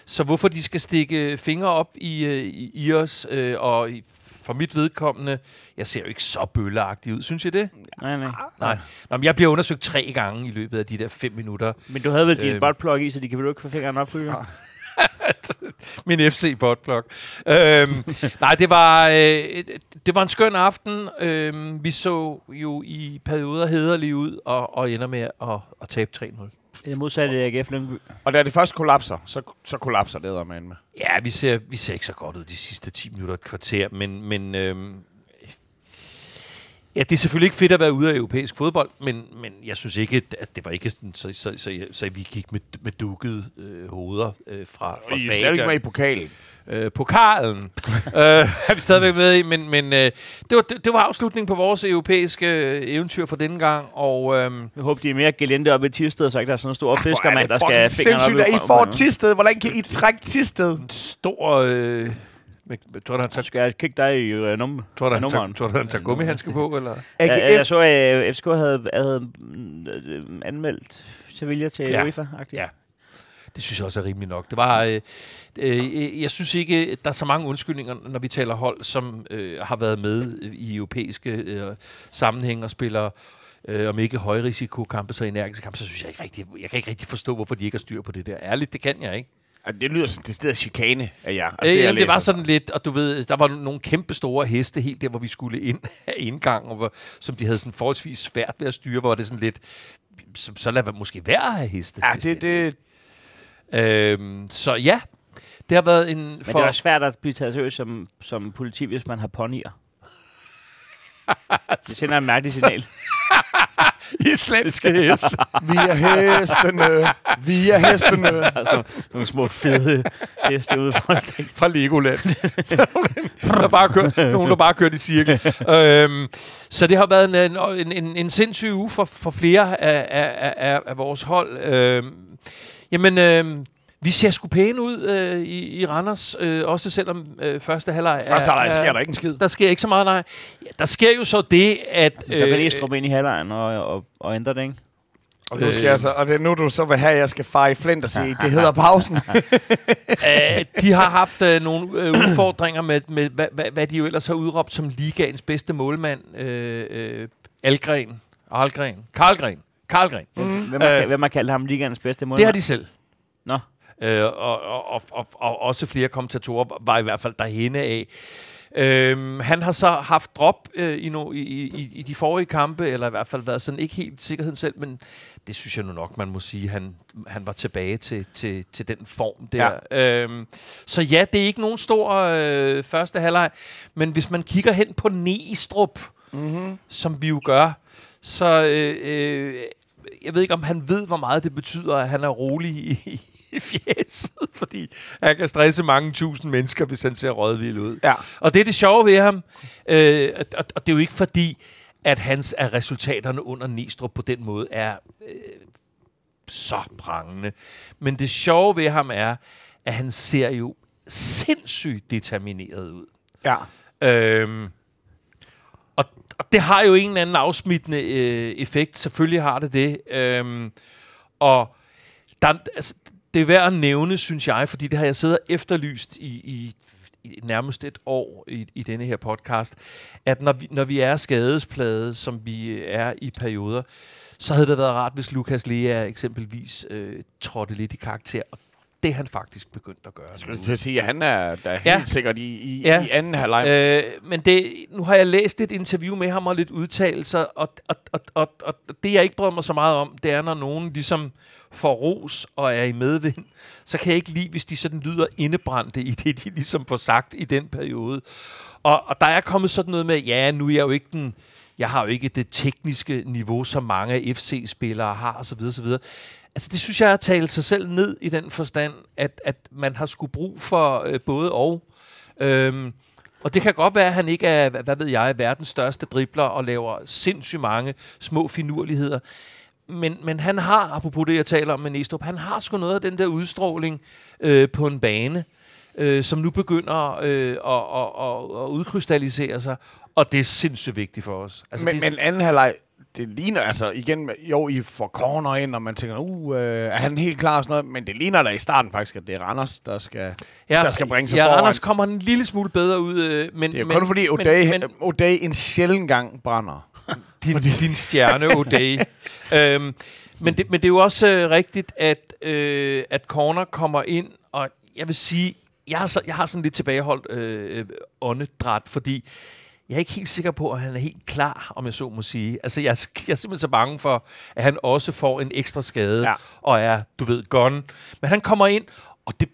Så hvorfor de skal stikke fingre op i, øh, i, i os, øh, og i, for mit vedkommende, jeg ser jo ikke så bølleagtig ud, synes jeg det? Nej, nej. Nej. Nå, men jeg bliver undersøgt tre gange i løbet af de der fem minutter. Men du havde vel din Øhm. buttplug i, så de kan vel ikke få fingeren op for Min FC botblok. Øhm, nej, det var, øh, det var en skøn aften. Øhm, vi så jo i perioder hederlige ud og, og ender med at, at tabe 3-0. Det er modsat AGF Lyngby. Og da det først kollapser, så, så kollapser det med med. Ja, vi ser, vi ser ikke så godt ud de sidste 10 minutter et kvarter, men, men øhm, Ja, det er selvfølgelig ikke fedt at være ude af europæisk fodbold, men, men jeg synes ikke, at det var ikke sådan, så, så, så, så vi gik med, med dukkede øh, hoveder øh, fra, fra I er stadig med i pokalen. Øh, pokalen øh, er vi stadigvæk med i, men, men øh, det, var, det, det var afslutningen på vores europæiske øh, eventyr for denne gang, og... Øh, jeg håber, de er mere gelente op i Tisted, så ikke der er sådan en stor fiskermand, der skal fingrene op i I får Tisted. Hvordan kan I trække Tisted? En stor... Øh, tror du, han tager... Skal jeg kigge dig i uh, num- tror du, han tager, tror du, han tager gummihandske på, eller? Jeg, jeg, jeg så, at uh, FCK havde, havde uh, anmeldt Sevilla til ja. UEFA. -agtigt. Ja, det synes jeg også er rimeligt nok. Det var, øh, øh, jeg synes ikke, der er så mange undskyldninger, når vi taler hold, som øh, har været med i europæiske øh, sammenhæng og spiller øh, om ikke højrisikokampe, så energiske kampe, så synes jeg ikke rigtig, jeg kan ikke rigtig forstå, hvorfor de ikke har styr på det der. Ærligt, det kan jeg ikke. Det lyder som det sted chikane af jer. Altså, det, øh, det var sådan lidt, og du ved, der var nogle kæmpe store heste helt der, hvor vi skulle ind af indgang, og hvor, som de havde sådan forholdsvis svært ved at styre, hvor det sådan lidt, så, så lad måske være at have heste. Ja, det, det, øhm, så ja, det har været en... Men for... det er svært at blive taget seriøst som, som politi, hvis man har ponyer. det sender en mærkelig signal. Islandske heste. vi er hestene. Vi er hestene. altså, nogle små fede heste ude fra, fra Legoland. der bare kørt, nogen, der bare kørt i cirkel. øhm, så det har været en, en, en, en sindssyg uge for, for flere af, af, af, af vores hold. Øhm, jamen, øhm, vi ser sgu pæne ud øh, i, i Randers, øh, også selvom øh, første halvleg er... Første halvleg sker der ikke en skid. Der sker ikke så meget, nej. Ja, der sker jo så det, at... Øh, så kan Estrup ind i halvlejen og, og, og ændre det, ikke? Og, nu skal øh, jeg så, og det er nu, du så vil have, at jeg skal fare i flint og sige, det hedder pausen. Æh, de har haft øh, nogle øh, udfordringer med, med hvad, hvad, hvad de jo ellers har udråbt som ligaens bedste målmand. Øh, øh, Algren. Algren. Karlgren. Karlgren. Mm. Hvem, har, øh, hvem har kaldt ham ligaens bedste målmand? Det har de selv. Nå. Øh, og, og, og, og, og også flere kommentatorer var i hvert fald derhenne af. Øhm, han har så haft drop øh, i, no, i, i, i de forrige kampe, eller i hvert fald været sådan ikke helt sikkerheden selv, men det synes jeg nu nok, man må sige, han, han var tilbage til, til, til den form der. Ja. Øhm, så ja, det er ikke nogen stor øh, første halvleg, men hvis man kigger hen på Næstrup, mm-hmm. som vi jo gør, så øh, øh, jeg ved ikke, om han ved, hvor meget det betyder, at han er rolig i, i fjeset, fordi han kan stresse mange tusind mennesker, hvis han ser rådvild ud. Ja. Og det er det sjove ved ham, øh, og, og det er jo ikke fordi, at hans at resultaterne under Næstrup på den måde er øh, så prangende. Men det sjove ved ham er, at han ser jo sindssygt determineret ud. Ja. Øhm, og, og det har jo en eller anden afsmittende øh, effekt. Selvfølgelig har det det. Øhm, og der, altså, det er værd at nævne, synes jeg, fordi det har jeg siddet efterlyst i, i, i nærmest et år i, i denne her podcast, at når vi, når vi er skadesplade, som vi er i perioder, så havde det været rart, hvis Lukas Lea eksempelvis øh, trådte lidt i karakter, og det er han faktisk begyndt at gøre. Skal du sige, at han er der er ja. helt sikkert i, i, ja. i anden halvleg? Øh, men det, nu har jeg læst et interview med ham og lidt udtalelser, og, og, og, og, og det jeg ikke bryder mig så meget om, det er, når nogen ligesom får ros og er i medvind, så kan jeg ikke lide, hvis de sådan lyder indebrændte i det, de ligesom får sagt i den periode. Og, og der er kommet sådan noget med, ja, nu er jeg jo ikke den, jeg har jo ikke det tekniske niveau, som mange af FC-spillere har, osv. osv. Altså, det synes jeg er at tale sig selv ned i den forstand, at, at man har skulle brug for øh, både og. Øhm, og det kan godt være, at han ikke er, hvad ved jeg, verdens største dribler og laver sindssygt mange små finurligheder men, men han har, apropos det, jeg taler om med Næstrup, han har sgu noget af den der udstråling øh, på en bane, øh, som nu begynder øh, at, at, at, at udkrystallisere sig, og det er sindssygt vigtigt for os. Altså, men, det, men anden halvleg, det ligner altså igen, jo, I får corner ind, og man tænker, uh, øh, er han helt klar og sådan noget, men det ligner da i starten faktisk, at det er Randers, der skal, ja, der skal bringe sig ja, foran. Randers kommer en lille smule bedre ud, øh, men... Det er men, kun fordi O'Day, men, O'Day en sjældent gang brænder din, din stjerne, O'Day. øhm, men, det, men det er jo også øh, rigtigt, at, øh, at corner kommer ind, og jeg vil sige, jeg har, så, jeg har sådan lidt tilbageholdt øh, øh, åndedræt, fordi jeg er ikke helt sikker på, at han er helt klar, om jeg så må sige. Altså, jeg, er jeg er simpelthen så bange for, at han også får en ekstra skade, ja. og er, du ved, gone. Men han kommer ind, og det,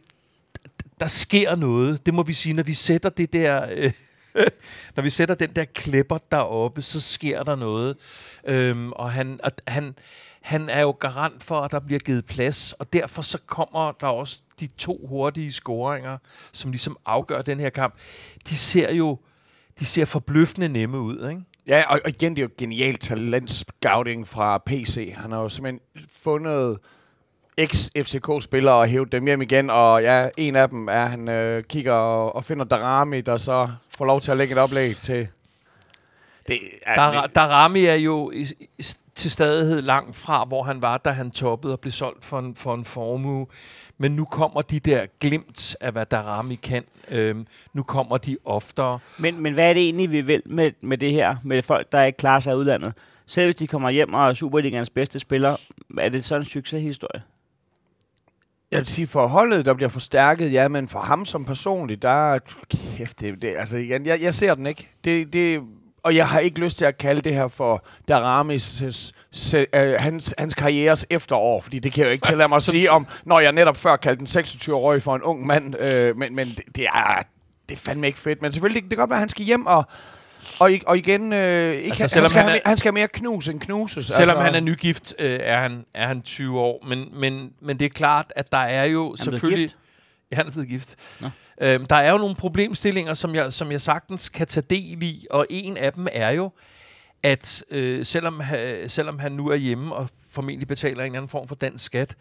der sker noget. Det må vi sige, når vi sætter det der... Øh, når vi sætter den der klipper deroppe, så sker der noget. Øhm, og han, og han, han er jo garant for, at der bliver givet plads, og derfor så kommer der også de to hurtige scoringer, som ligesom afgør den her kamp. De ser jo de ser forbløffende nemme ud, ikke? Ja, og, og igen, det er jo genialt talentscouting fra PC. Han har jo simpelthen fundet ex-FCK-spillere og hævet dem hjem igen, og ja, en af dem er, han øh, kigger og, og finder Darami, der så får lov til at lægge et oplæg til... Det, er, Der, Darami er jo i, i, til stadighed langt fra, hvor han var, da han toppede og blev solgt for en, for en formue. Men nu kommer de der glimt af, hvad Darami kan. Øhm, nu kommer de oftere. Men, men hvad er det egentlig, vi vil med, med det her? Med folk, der ikke klarer sig i udlandet? Selv hvis de kommer hjem og er Superligans bedste spiller, er det sådan en succeshistorie? Jeg vil sige, for holdet, der bliver forstærket, ja, men for ham som personligt, der er... Kæft, det, det, altså igen, jeg, jeg ser den ikke. Det, det, og jeg har ikke lyst til at kalde det her for Daramis se, øh, hans, hans karrieres efterår, fordi det kan jeg jo ikke tillade mig at sige om, når jeg netop før kaldte den 26-årige for en ung mand, øh, men, men det, det, er, det er fandme ikke fedt. Men selvfølgelig, det kan godt være, at han skal hjem og og, og igen, øh, ikke, Altså, altså, han, skal han er- mere- han skal mere knus end knuses. Selvom altså, han er nygift, øh, er, han, er han 20 år. Men, men, men det er klart, at der er jo blevet selvfølgelig... gift? Ja, han er blevet gift. Nå. Øhm, der er jo nogle problemstillinger, som jeg, som jeg sagtens kan tage del i, og en af dem er jo, at øh, selvom, ha, selvom han nu er hjemme og formentlig betaler en eller anden form for dansk skat,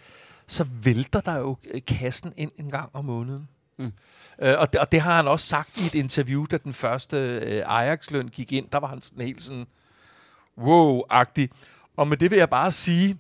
så vælter der jo øh, kassen ind en gang om måneden. Mm. Øh, og, det, og det har han også sagt i et interview, da den første øh, Ajax-løn gik ind. Der var han sådan helt sådan wow-agtig. Og med det vil jeg bare sige,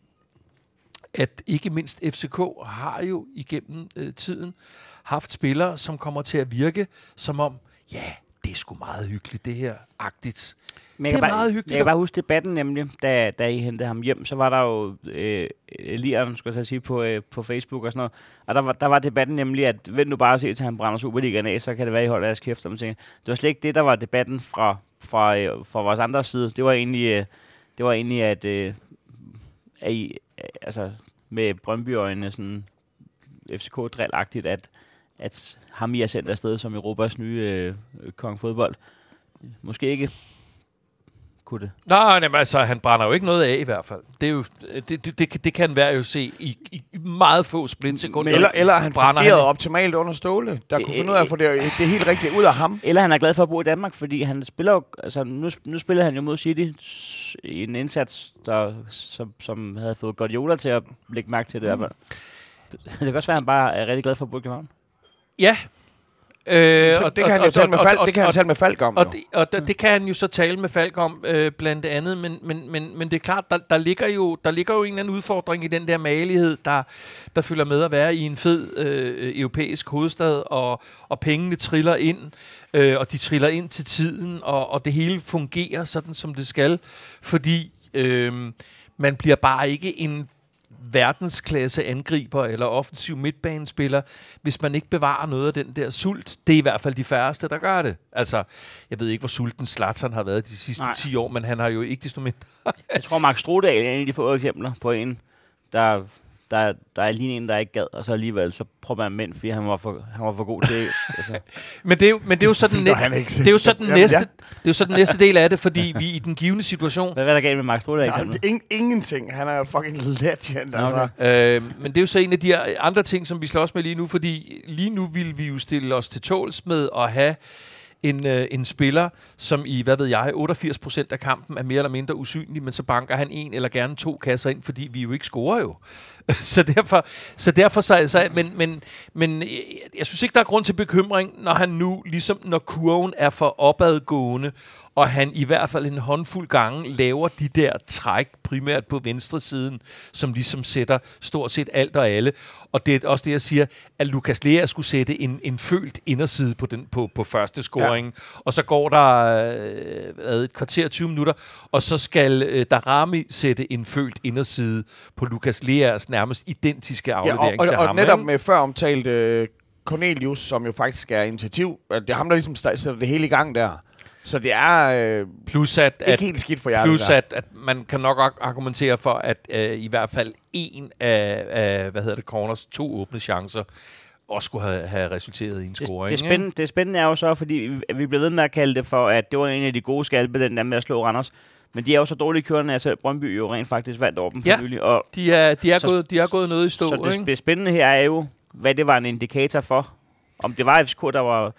at ikke mindst FCK har jo igennem øh, tiden haft spillere, som kommer til at virke som om, ja, det er sgu meget hyggeligt, det her, agtigt. Men jeg Det er bare, meget hyggeligt Jeg kan bare huske debatten nemlig, da, da I hentede ham hjem, så var der jo øh, Lieren, skulle jeg sige, på, øh, på Facebook og sådan noget. Og der var, der var debatten nemlig, at vent nu bare at se til, han brænder Superligaen af, så kan det være, I holder jeres kæft. Man tænker, det var slet ikke det, der var debatten fra, fra, øh, fra vores andre side. Det var egentlig, øh, det var egentlig at, øh, at I, øh, altså med Brøndby-øjne, sådan FCK-drillagtigt, at, at ham I har sendt afsted som Europas nye øh, kong fodbold, måske ikke kunne det. Nej, nej, men altså, han brænder jo ikke noget af i hvert fald. Det, er jo, det, det, det, kan- det kan være jo se i, i meget få splitsekunder. Eller, eller er han brænder han- optimalt under Ståle, der kunne finde ud af at få det, det helt rigtigt ud af ham. Eller han er glad for at bo i Danmark, fordi han spiller jo, altså nu, nu spiller han jo mod City i en indsats, der, som, som havde fået Guardiola til at lægge mærke til det i hvert fald. Det kan også være, at han bare er rigtig glad for at bo i København. Ja. Øh, Så det kan han jo tale med Falk, det kan han tale med Falk om. Og, det, og det, det kan han jo så tale med Falk om, øh, blandt andet, men, men, men, men det er klart, der, der, ligger jo, der ligger jo en eller anden udfordring i den der malighed, der, der følger med at være i en fed øh, europæisk hovedstad, og, og pengene triller ind, øh, og de triller ind til tiden, og, og det hele fungerer sådan, som det skal, fordi øh, man bliver bare ikke en verdensklasse angriber eller offensiv midtbanespiller, hvis man ikke bevarer noget af den der sult. Det er i hvert fald de færreste, der gør det. Altså, jeg ved ikke, hvor sulten Zlatan har været de sidste Nej. 10 år, men han har jo ikke desto mindre. Jeg tror, Mark Strodal er en af de få eksempler på en, der, der, der er lige en, der ikke gad, og så alligevel så prøver man mænd, fordi han var for, han var for god til altså. Men det er jo, men det er jo så den, næ- det er jo så den Jamen, næste, ja. det er jo så den næste del af det, fordi vi i den givende situation, Hvad er der galt med Mark Strodal Jamen, eksempel? det er ingen, ingenting. Han er fucking legend, altså. okay. Øh, men det er jo så en af de andre ting, som vi slås med lige nu, fordi lige nu vil vi jo stille os til tåls med at have en, øh, en spiller, som i, hvad ved jeg, 88% af kampen er mere eller mindre usynlig, men så banker han en eller gerne to kasser ind, fordi vi jo ikke scorer jo. så derfor, så derfor så, så men, men, men jeg, jeg synes ikke, der er grund til bekymring, når han nu, ligesom når kurven er for opadgående, og han i hvert fald en håndfuld gange laver de der træk, primært på venstre siden, som ligesom sætter stort set alt og alle. Og det er også det, jeg siger, at Lukas Lea skulle sætte en, en følt inderside på, den, på, på første scoring, ja. og så går der øh, et kvarter 20 minutter, og så skal øh, Darami sætte en følt inderside på Lukas Leas nærmest identiske Ja, og, aflevering og, til og ham. netop ikke? med før omtalt øh, Cornelius, som jo faktisk er initiativ. at Det er ham, der ligesom sætter det hele i gang der. Så det er øh, Plus at, ikke at, helt skidt for jer. plus det der. at, at man kan nok ar- argumentere for, at øh, i hvert fald en af, af, hvad hedder det, corners to åbne chancer også skulle have, have resulteret i en Det, scoring. det, spændende, det spændende er jo så, fordi vi, bliver ved med at kalde det for, at det var en af de gode skalpe, den der med at slå Randers. Men de er jo så dårligt kørende, at selv Brøndby jo rent faktisk vandt over dem for Ja. nylig. Og? De er, de er, Så- gået, de er gået noget i stå, så det, ikke? det spændende her er jo, hvad det var en indikator for. Om det var FCK, der var,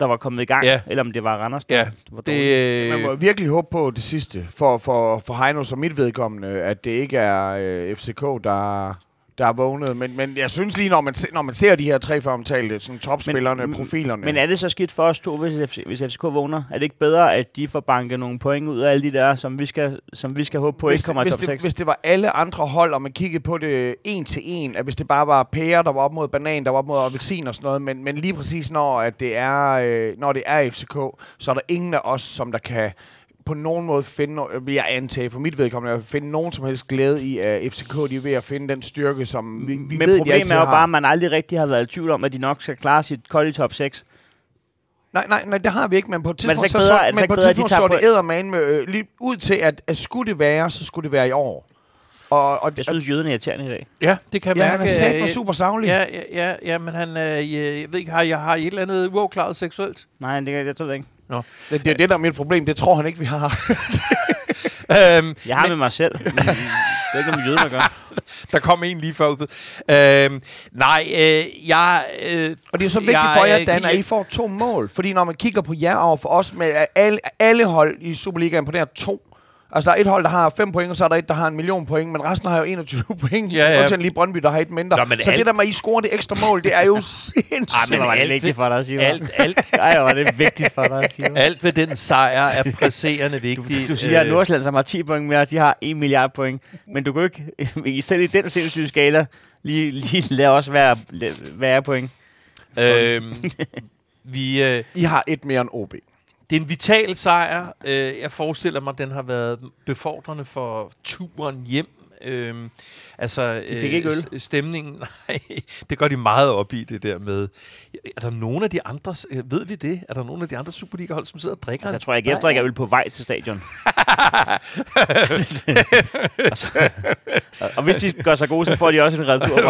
der var kommet i gang, Ja. eller om det var Randers, der Ja, var. Det, Man må øh, virkelig håbe på det sidste, for, for, for Heino som mit vedkommende, at det ikke er øh, FCK, der, der er vågnet. Men, men jeg synes lige, når man, se, når man ser de her tre før omtalte sådan topspillerne, Men- profilerne. Men er det så skidt for os to, hvis, FC, hvis FCK vågner? Er det ikke bedre, at de får banket nogle point ud af alle de der, som vi skal, som vi skal håbe på hvis, ikke kommer i hvis, top det, 6? hvis det var alle andre hold, og man kiggede på det en til en, at hvis det bare var pære, der var op mod banan, der var op mod appelsin og sådan noget, men, men lige præcis når, at det er, øh, når det er FCK, så er der ingen af os, som der kan på nogen måde finde, øh, vil jeg antage for mit vedkommende, at finde nogen som helst glæde i, at FCK de er ved at finde den styrke, som vi, vi Men ved, de problemet altid er jo har. bare, at man aldrig rigtig har været i tvivl om, at de nok skal klare sit kold i top 6. Nej, nej, nej, det har vi ikke, men på et Men det tidspunkt, så ikke så, bedre- så, er så men ikke på et de så det point? eddermane med, øh, lige ud til, at, at skulle det være, så skulle det være i år. Og, og, Jeg synes, jøderne er irriterende i dag. ja, det kan ja, mærke. han er sat øh, mig super savlig. Ja, ja, ja, ja, men han, øh, jeg, ved ikke, har jeg har I et eller andet uafklaret seksuelt? Nej, det, kan- jeg tror det ikke. Det, det er det, der er mit problem. Det tror han ikke, vi har. øhm, Jeg har med mig selv. Men det er ikke noget med jøderne at gøre. der kom en lige før ud. Øhm, nej, øh, jeg... Øh, Og det er så vigtigt jeg, for jer, øh, Dan, at I får to mål. Fordi når man kigger på jer over for os, med alle, alle hold i Superligaen på det her to. Altså, der er et hold, der har 5 point, og så er der et, der har en million point, men resten har jo 21 point. Ja, ja. Undtagen lige Brøndby, der har et mindre. Nå, så alt- det der med, at I scorer det ekstra mål, det er jo sindssygt. Ej, men var det vigtigt for dig hva'? alt, alt, Ej, var det vigtigt for dig hva'? alt ved den sejr er presserende vigtigt. Du siger, at Øh, Nordsjælland, som har 10 point mere, de har 1 milliard point. Men du kan jo ikke, selv i den sindssyge skala, lige, lige lade os være, være point. Øhm, vi, øh, I har et mere end OB. Det er en vital sejr. Øh, jeg forestiller mig, at den har været befordrende for turen hjem. Øhm, altså, De fik ikke øl. Stemningen, nej, det går de meget op i, det der med. Er der nogen af de andre, øh, ved vi det? Er der nogen af de andre Superliga-hold, som sidder og drikker? Altså, jeg tror, jeg ikke er øl på vej til stadion. og, så, og, og hvis de gør sig gode, så får de også en retur.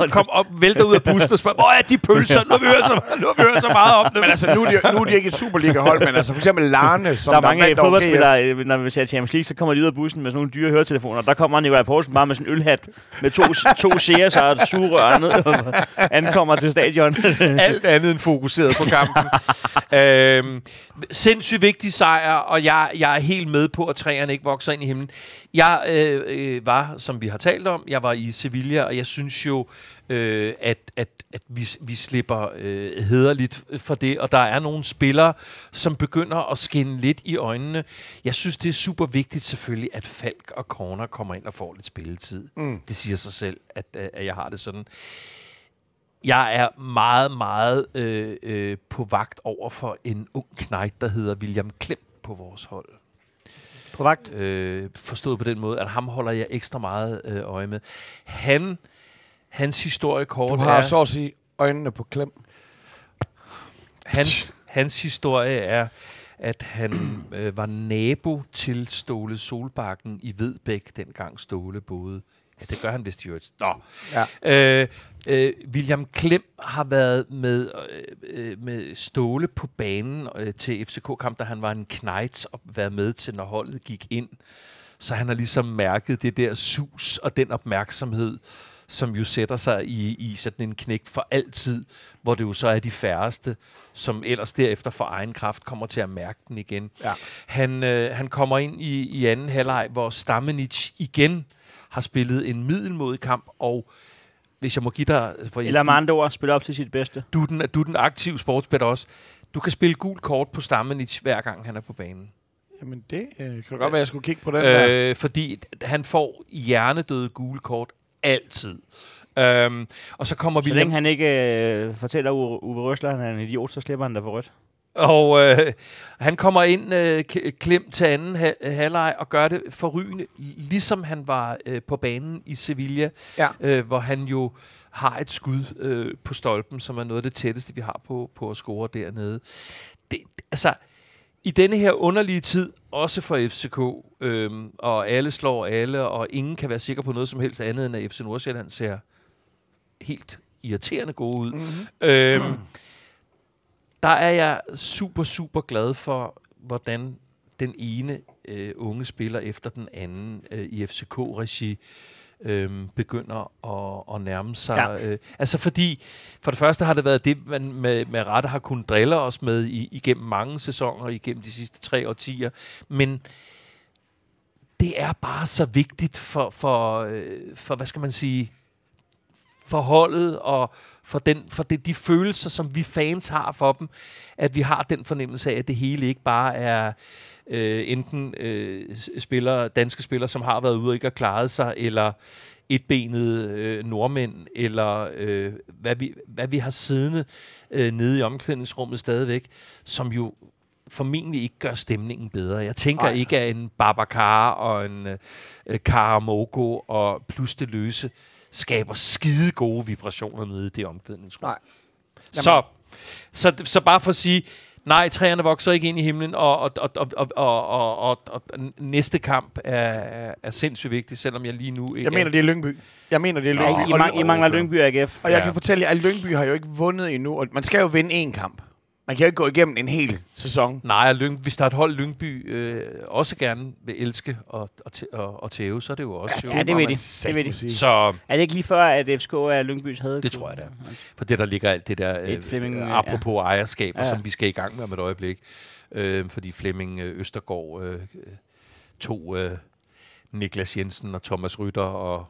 Og kom op, vælter ud af bussen og spørger, hvor er de pølser? Nu har vi hørt så, nu har vi hørt så meget om dem. Men altså, nu er, de, nu er de ikke et Superliga-hold, men altså for eksempel Larne, som der er mange over fodboldspillere, øh, når vi ser Champions League, så kommer de ud af bussen med sådan nogle dyre høretelefoner. Der kommer Nikolaj Poulsen bare med sådan en ølhat med to, to seers og et sugerør ned, og ankommer til stadion. alt andet end fokuseret på kampen. øhm, sindssygt vigtig sejr, og jeg, jeg er helt med på, at træerne ikke vokser ind i himlen. Jeg øh, øh, var, som vi har talt om, jeg var i Sevilla, og jeg synes jo, øh, at, at, at vi, vi slipper øh, hederligt for det, og der er nogle spillere, som begynder at skinne lidt i øjnene. Jeg synes, det er super vigtigt selvfølgelig, at Falk og Corner kommer ind og får lidt spilletid. Mm. Det siger sig selv, at, øh, at jeg har det sådan. Jeg er meget, meget øh, øh, på vagt over for en ung knægt, der hedder William Klem på vores hold. På vagt. Øh, forstået på den måde, at ham holder jeg ekstra meget øh, øje med. Han, hans historiekort Du har er... så at sige øjnene på klem. Hans, hans historie er, at han øh, var nabo til Ståle Solbakken i Vedbæk, dengang Ståle boede. Ja, det gør han vist i øvrigt. Nå. Ja. Øh, øh, William Klem har været med, øh, øh, med Ståle på banen øh, til FCK-kamp, da han var en knejt og været med til, når holdet gik ind. Så han har ligesom mærket det der sus og den opmærksomhed, som jo sætter sig i, i sådan en knæk for altid, hvor det jo så er de færreste, som ellers derefter for egen kraft kommer til at mærke den igen. Ja. Han, øh, han kommer ind i, i anden halvleg, hvor Stamenic igen har spillet en middelmodig kamp, og hvis jeg må give dig... For Eller med andre ord, spille op til sit bedste. du, er den, du er den aktive sportsbætter også. Du kan spille gul kort på Stamenic, hver gang han er på banen. Jamen det øh, kan da godt være, jeg skulle kigge på den øh, der. Øh, fordi han får hjernedøde gule kort altid. Øhm, og så kommer Så William... længe han ikke øh, fortæller Uwe Røsler, at han er en idiot, så slipper han da for rødt. Og øh, han kommer ind øh, klem til anden ha- halvleg og gør det forrygende, ligesom han var øh, på banen i Sevilla, Ja. øh, hvor han jo har et skud øh, på stolpen, som er noget af det tætteste, vi har på, på at score dernede. Det, altså, i denne her underlige tid, også for FCK, øhm, og alle slår alle, og ingen kan være sikker på noget som helst andet, end at FC Nordsjælland ser helt irriterende gode ud. Mm-hmm. Øhm, der er jeg super, super glad for, hvordan den ene øh, unge spiller efter den anden øh, i FCK-regi øh, begynder at, at nærme sig. Ja. Øh, altså fordi, for det første har det været det, man med, med rette har kunnet drille os med i, igennem mange sæsoner, igennem de sidste tre årtier. Men det er bare så vigtigt for, for, øh, for hvad skal man sige, forholdet og for, den, for det, de følelser, som vi fans har for dem, at vi har den fornemmelse af, at det hele ikke bare er øh, enten øh, spillere, danske spillere, som har været ude og ikke har klaret sig, eller etbenede øh, nordmænd, eller øh, hvad, vi, hvad vi har siddende øh, nede i omklædningsrummet stadigvæk, som jo formentlig ikke gør stemningen bedre. Jeg tænker Ej. ikke, at en Babacar og en øh, Karamogo og plus det løse skaber skide gode vibrationer nede i det omklædningsrum. Nej. Så, så, så bare for at sige, nej, træerne vokser ikke ind i himlen, og, og, og, og, og, og, og, og, og næste kamp er, er sindssygt vigtig, selvom jeg lige nu ikke... Jeg mener, det er Lyngby. Jeg mener, det er Lyngby. Ja, I, I, I mangler Lyngby AGF. Og jeg ja. kan fortælle jer, at Lyngby har jo ikke vundet endnu, og man skal jo vinde én kamp. Man kan jo ikke gå igennem en hel sæson. Nej, Lyng, hvis der er et hold, Lyngby øh, også gerne vil elske og, og, og, og tæve, så er det jo også... Ja, jo, ja det ved de. Det ved de. Så, er det ikke lige før, at FCK er Lyngbys havde? Det tror jeg, det er. For det, der ligger alt det der, øh, Fleming, øh, apropos ja. ejerskaber, ja. som vi skal i gang med om et øjeblik. Øh, fordi Flemming øh, Østergaard øh, to øh, Niklas Jensen og Thomas Rytter og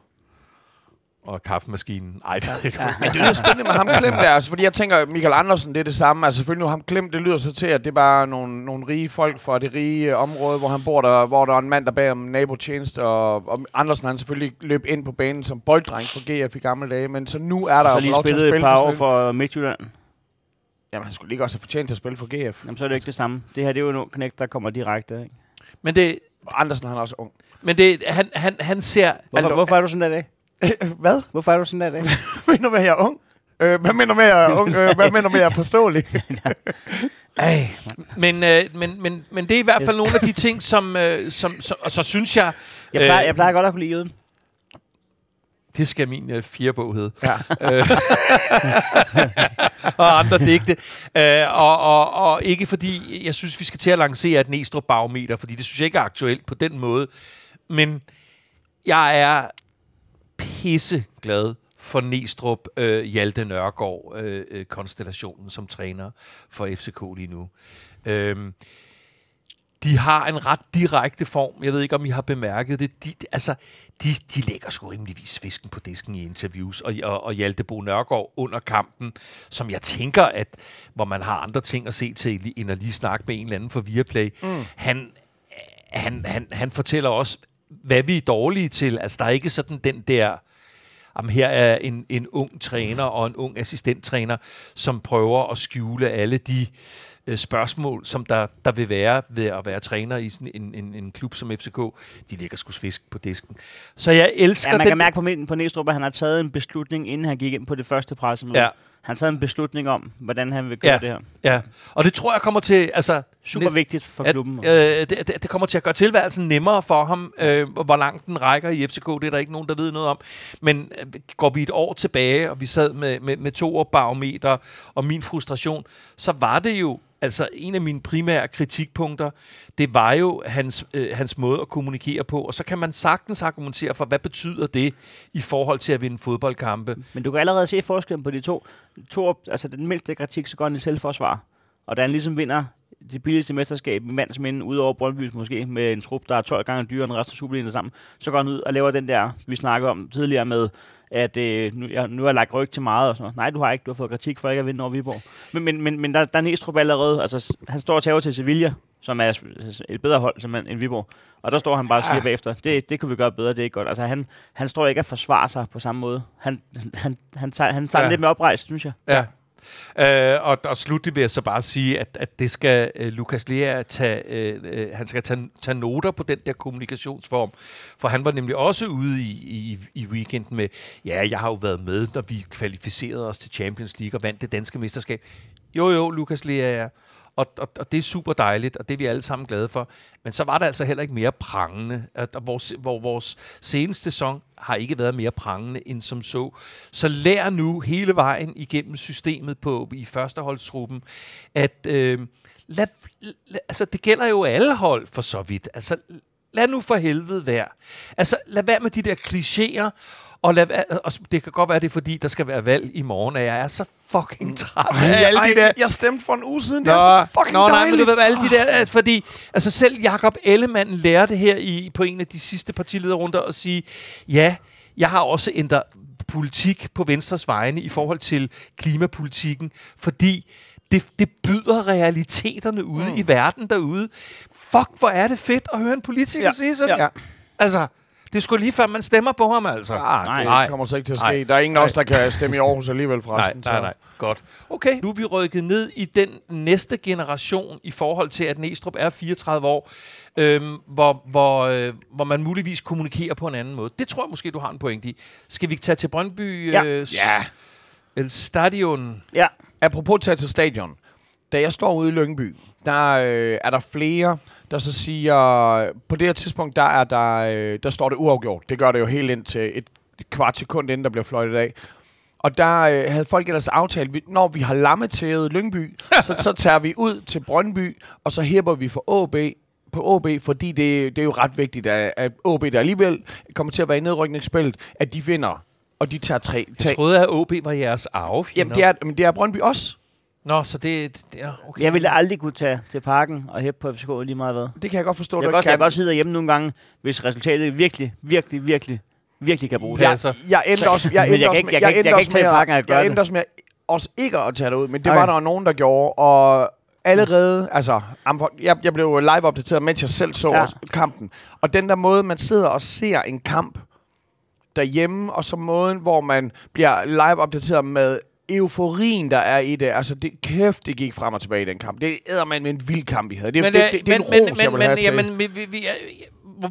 og kaffemaskinen. Ej, det er ikke. Ja. Men det lyder spændende med ham klemt der, altså, fordi jeg tænker, Michael Andersen, det er det samme. Altså selvfølgelig nu ham klemt, det lyder så til, at det er bare nogle, nogle rige folk fra det rige område, hvor han bor der, hvor der er en mand, der bag om nabotjeneste, og, og Andersen han selvfølgelig løb ind på banen som bolddreng for GF i gamle dage, men så nu er der jo lov til at spille et par år for Midtjylland. Jamen, han skulle ikke også have fortjent til at spille for GF. Jamen, så er det ikke det samme. Det her, det er jo en knæk, der kommer direkte, ikke? Men det... Andersen, han er også ung. Men det, han, han, han ser... Hvorfor, hvorfor er du sådan der dag? Hvad? Hvorfor er du sådan der dag? hvad mener du med, at jeg er ung? Øh, hvad mener du med, at jeg er ung? Øh, hvad mener du med, at jeg er påståelig? Ej, men, øh, men, men, men det er i hvert fald yes. nogle af de ting, som, øh, som, som og så synes jeg... Jeg plejer, øh, jeg plejer godt at kunne lide jøden. Det skal min øh, firebog hedde. Ja. Og andre digte. Øh, og, og, og ikke fordi, jeg synes, vi skal til at lancere et Næstrup barometer, fordi det synes jeg ikke er aktuelt på den måde. Men jeg er pisse glad for Næstrup øh, Hjalte Nørgaard øh, øh, konstellationen som træner for FCK lige nu. Øhm, de har en ret direkte form. Jeg ved ikke, om I har bemærket det. De, altså, de, de lægger sgu rimeligvis fisken på disken i interviews. Og, og, og Hjalte Bo Nørgaard under kampen, som jeg tænker, at hvor man har andre ting at se til, end at lige snakke med en eller anden for Viaplay, mm. han, han, han, han fortæller også, hvad vi er dårlige til. Altså, der er ikke sådan den der jamen, her er en, en ung træner og en ung assistenttræner, som prøver at skjule alle de øh, spørgsmål, som der, der vil være ved at være træner i sådan en, en, en klub som FCK. De ligger sgu fisk på disken. Så jeg elsker ja, man den... kan mærke på, på Næstrup, at han har taget en beslutning, inden han gik ind på det første pressemøde. Ja. Han har taget en beslutning om, hvordan han vil gøre ja. det her. Ja, og det tror jeg kommer til... Altså, Super næst, vigtigt for klubben. At, øh, det, det, det kommer til at gøre tilværelsen nemmere for ham. Øh, hvor langt den rækker i FCK, det er der ikke nogen, der ved noget om. Men øh, går vi et år tilbage, og vi sad med, med, med to barometer og min frustration, så var det jo Altså, en af mine primære kritikpunkter, det var jo hans, øh, hans måde at kommunikere på, og så kan man sagtens argumentere for, hvad betyder det i forhold til at vinde fodboldkampe. Men du kan allerede se forskellen på de to. to altså, den mindste kritik, så går han i selvforsvar. Og da han ligesom vinder det billigste mesterskab i mands minde, ud over Brøndby's måske, med en trup, der er 12 gange dyrere end resten af Superligaen sammen, så går han ud og laver den der, vi snakker om tidligere med, at øh, nu, jeg, nu har jeg lagt ryg til meget. Og sådan noget. Nej, du har ikke. Du har fået kritik for ikke at vinde over Viborg. Men, men, men, men der, der er Næstrup allerede. Altså, han står og tager til Sevilla, som er et bedre hold som end Viborg. Og der står han bare og siger ja. bagefter, det, det kunne vi gøre bedre, det er ikke godt. Altså, han, han står ikke at forsvare sig på samme måde. Han, han, han tager, han tager ja. lidt med oprejst, synes jeg. Ja. Øh, og, og slutlig vil jeg så bare sige, at, at det skal øh, Lukas Lea tage, øh, øh, han skal tage, tage noter på den der kommunikationsform. For han var nemlig også ude i, i, i weekenden med, ja, jeg har jo været med, når vi kvalificerede os til Champions League og vandt det danske mesterskab. Jo, jo, Lukas Lea, ja. Og, og, og det er super dejligt, og det er vi alle sammen glade for. Men så var der altså heller ikke mere prangende. At, vores, hvor vores seneste sæson har ikke været mere prangende end som så. Så lær nu hele vejen igennem systemet på i førsteholdstruppen, at øh, lad, lad, altså, det gælder jo alle hold for så vidt. Altså, lad nu for helvede være. Altså, lad være med de der klichéer, og, lad, og det kan godt være, det er fordi, der skal være valg i morgen, og jeg er så fucking træt af alle de der... jeg stemte for en uge siden. Nå, det er så fucking nå nej, dejligt. men du ved, alle de der, altså, fordi, altså selv Jakob Ellemann lærte her i, på en af de sidste partilederrunder at sige, ja, jeg har også ændret politik på Venstres vegne i forhold til klimapolitikken, fordi det, det byder realiteterne ude mm. i verden derude. Fuck, hvor er det fedt at høre en politiker. Ja. sige sådan. Ja. Altså, det skulle lige før, man stemmer på ham, altså. Ah, Nej. det Nej. kommer så ikke til at ske. Nej. Der er ingen af os, der kan stemme i Aarhus alligevel Nej, forresten. nej, så- nej. Godt. Okay, nu er vi rykket ned i den næste generation i forhold til, at Næstrup er 34 år, øhm, hvor, hvor, øh, hvor man muligvis kommunikerer på en anden måde. Det tror jeg måske, du har en point i. Skal vi tage til Brøndby? Ja. Øh, Ja. El Stadion. Ja, Apropos tage til stadion. Da jeg står ude i Lyngby, der øh, er der flere, der så siger, på det her tidspunkt, der, er der, øh, der står det uafgjort. Det gør det jo helt ind til et kvart sekund, inden der bliver fløjtet af. Og der øh, havde folk ellers aftalt, vi, når vi har lammetævet Lyngby, så, så tager vi ud til Brøndby, og så hæpper vi for AB på AB, fordi det, det er jo ret vigtigt, at, at AB, der alligevel kommer til at være i nedrykningsspillet, at de vinder, og de tager tre. Jeg Tag. troede, at OB var jeres arvefjender. Jamen, det er, men det er Brøndby også. Nå, så det, det er okay. jeg ville aldrig kunne tage til parken og hæppe på FCK lige meget hvad. Det kan jeg godt forstå, Jeg du kan, godt, ikke jeg kan. kan godt sidde derhjemme nogle gange, hvis resultatet virkelig, virkelig, virkelig, virkelig kan bruges. Ja, jeg, altså. jeg endte også, jeg endte jeg kan også ikke- med, jeg kan endte jeg kan også med jeg det. endte også med også ikke at tage det ud, men det Okay. var der nogen, der gjorde, og allerede, altså, jeg, jeg blev live opdateret, mens jeg selv så ja. kampen. Og den der måde, man sidder og ser en kamp derhjemme, og så måden, hvor man bliver live opdateret med euforien, der er i det. Altså, det, kæft, det gik frem og tilbage i den kamp. Det man med en vild kamp, vi havde. Det, Men, det, øh, det, det, er en men, ros, men, jeg men, have men, til. jamen, vi, vi, vi, er-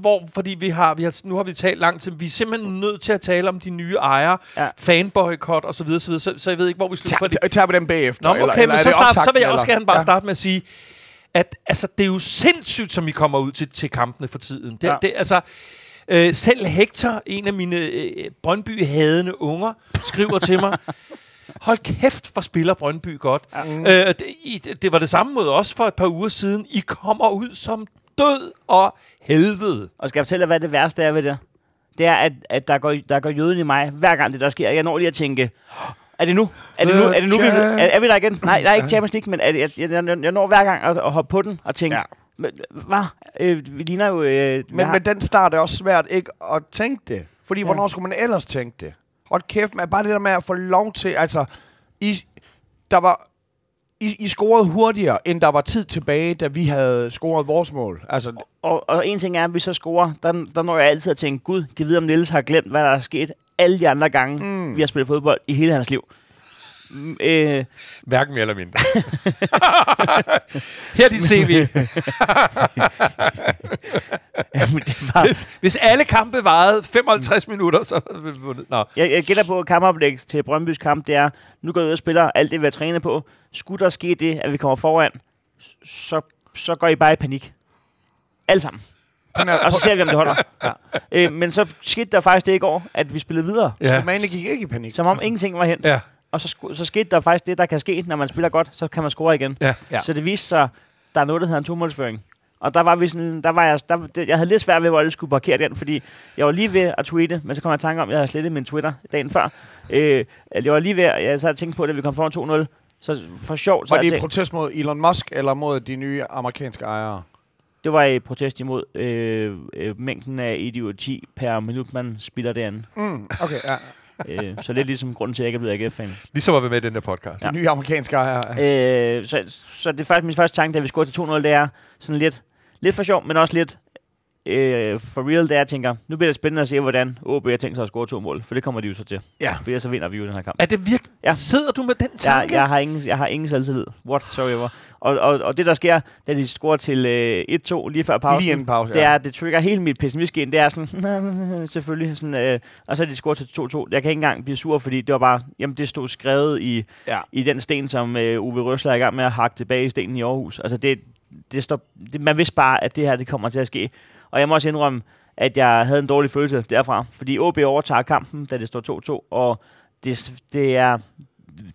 hvor, fordi vi har, vi har, nu har vi talt lang tid, vi er simpelthen nødt til at tale om de nye ejere, ja. Fanboykot og så videre, så, videre, så, så jeg ved ikke, hvor vi slutter. Tag, fordi- tag, tag på dem bagefter. Nå, okay, eller, men eller er så, start, så vil jeg også gerne bare Ja. starte med at sige, at altså, det er jo sindssygt, som vi kommer ud til, til kampene for tiden. Det. Ja. det, altså, øh, selv Hector, en af mine øh, Brøndby-hadende unger, skriver til mig, hold kæft, for spiller Brøndby godt. Mm. Øh, det, I, det var det samme mod os for et par uger siden. I kommer ud som død og helvede. Og skal jeg fortælle dig, hvad det værste er ved det? Det er, at, at der, går, der går jøden i mig, hver gang det der sker. Jeg når lige at tænke, er det nu? Er det nu? Er, det nu, vi, er, er vi der igen? Nej, der er ikke Champions League, men er det, jeg, jeg, jeg, når hver gang at, at hoppe på den og tænke, Ja. hvad? Øh, vi ligner jo... Øh, Men med den start er det også svært ikke at tænke det. Fordi. Ja. hvornår skulle man ellers tænke det? Hold kæft, man. Bare det der med at få lov til... Altså, I, der var, I, I scorede hurtigere, end der var tid tilbage, da vi havde scoret vores mål. Altså, Og, og en ting er, at vi så scorer, der, der når jeg altid at tænke, gud, kan vide, om Niels har glemt, hvad der er sket alle de andre gange, Mm. vi har spillet fodbold i hele hans liv. Mm, øh, Hverken mere eller mindre. Her er dit CV. jamen, det var, hvis, hvis alle kampe varede 55 minutter, så havde vi vundet. Nå. jeg, jeg gætter på, at kampoplæg til Brøndbys kamp, det er, nu går jeg ud og spiller alt det, vi har trænet på. Skulle der ske det, at vi kommer foran, så, så går I bare i panik. Alle sammen. Og så ser vi, om det holder. Ja. Øh, men så skete der faktisk det i går, at vi spillede videre. ja. Ja. Man gik ikke i panik. Som om ingenting var hent. Ja. Og så, så skete der faktisk det, der kan ske, når man spiller godt, så kan man score igen. Ja. Ja. Så det viste sig, der er noget, der hedder en tomålsføring. Og der var vi sådan, der var jeg, der, jeg havde lidt svært ved, hvor alle skulle parkere den, fordi jeg var lige ved at tweete, men så kom jeg i tanke om, at jeg havde slettet min Twitter dagen før. Øh, jeg var lige ved, jeg sad og tænkte på, at vi kom foran 2-0, så for sjov, så Var jeg det i protest mod Elon Musk, eller mod de nye amerikanske ejere? det var i protest imod øh, øh, mængden af idioti per minut, man spiller derinde. Mm, okay, ja. Øh, så lidt ligesom grunden til, at jeg ikke er blevet AGF-fan. Ligesom at være med i den her podcast. De nye amerikanske ejere. Øh, så, så det er faktisk min første tanke, da vi scorede til 2-0, det er sådan lidt, lidt for sjov, men også lidt, øh, for real, det er, jeg tænker, nu bliver det spændende at se, hvordan OB har tænkt sig at score to mål, for det kommer de jo så til. Ja. For ellers så vinder vi jo den her kamp. Er det virkelig? Ja. Ja. Sidder du med den tanke? jeg, har ingen, jeg har ingen selvtillid. Whatsoever. Og, og, og det, der sker, da de scorer til øh, 1-2 lige før pausen, Lige pause, det ja. er, det trigger hele mit pessimisme Det er sådan, selvfølgelig. Sådan, øh, og så er de scoret til 2-2. Jeg kan ikke engang blive sur, fordi det var bare, jamen det stod skrevet i, Ja. i den sten, som øh, Uwe Røsler er i gang med at hakke tilbage i stenen i Aarhus. Altså det, det står, det, man vidste bare, at det her det kommer til at ske. Og jeg må også indrømme, at jeg havde en dårlig følelse derfra. Fordi OB overtager kampen, da det står 2-2, og det, det er...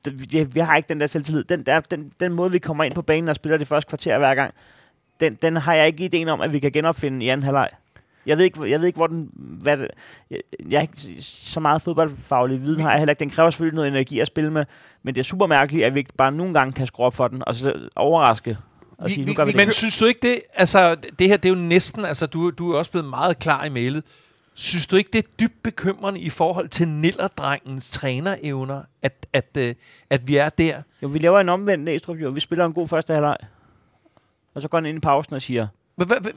Det, vi, har ikke den der selvtillid. Den, der, den, den måde, vi kommer ind på banen og spiller det første kvarter hver gang, den, den har jeg ikke ideen om, at vi kan genopfinde i anden halvleg. Jeg ved ikke, jeg ved ikke hvor den... Hvad det, jeg, jeg har ikke så meget fodboldfaglig viden, har jeg heller ikke. Den kræver selvfølgelig noget energi at spille med, men det er super mærkeligt, at vi ikke bare nogle gange kan skrue op for den, og så overraske og Vi- sige, vi- nu gør vi, vi- det. Men synes du ikke det, altså det her, det er jo næsten, altså du, du er også blevet meget klar i mailet. Synes du ikke, det er dybt bekymrende i forhold til Nillerdrengens trænerevner, at, at, øh, at vi er der? Jo, vi laver en omvendt Næstrup, jo. Vi spiller en god første halvleg. Og så går han ind i pausen og siger, Hvad, hvad, hvad,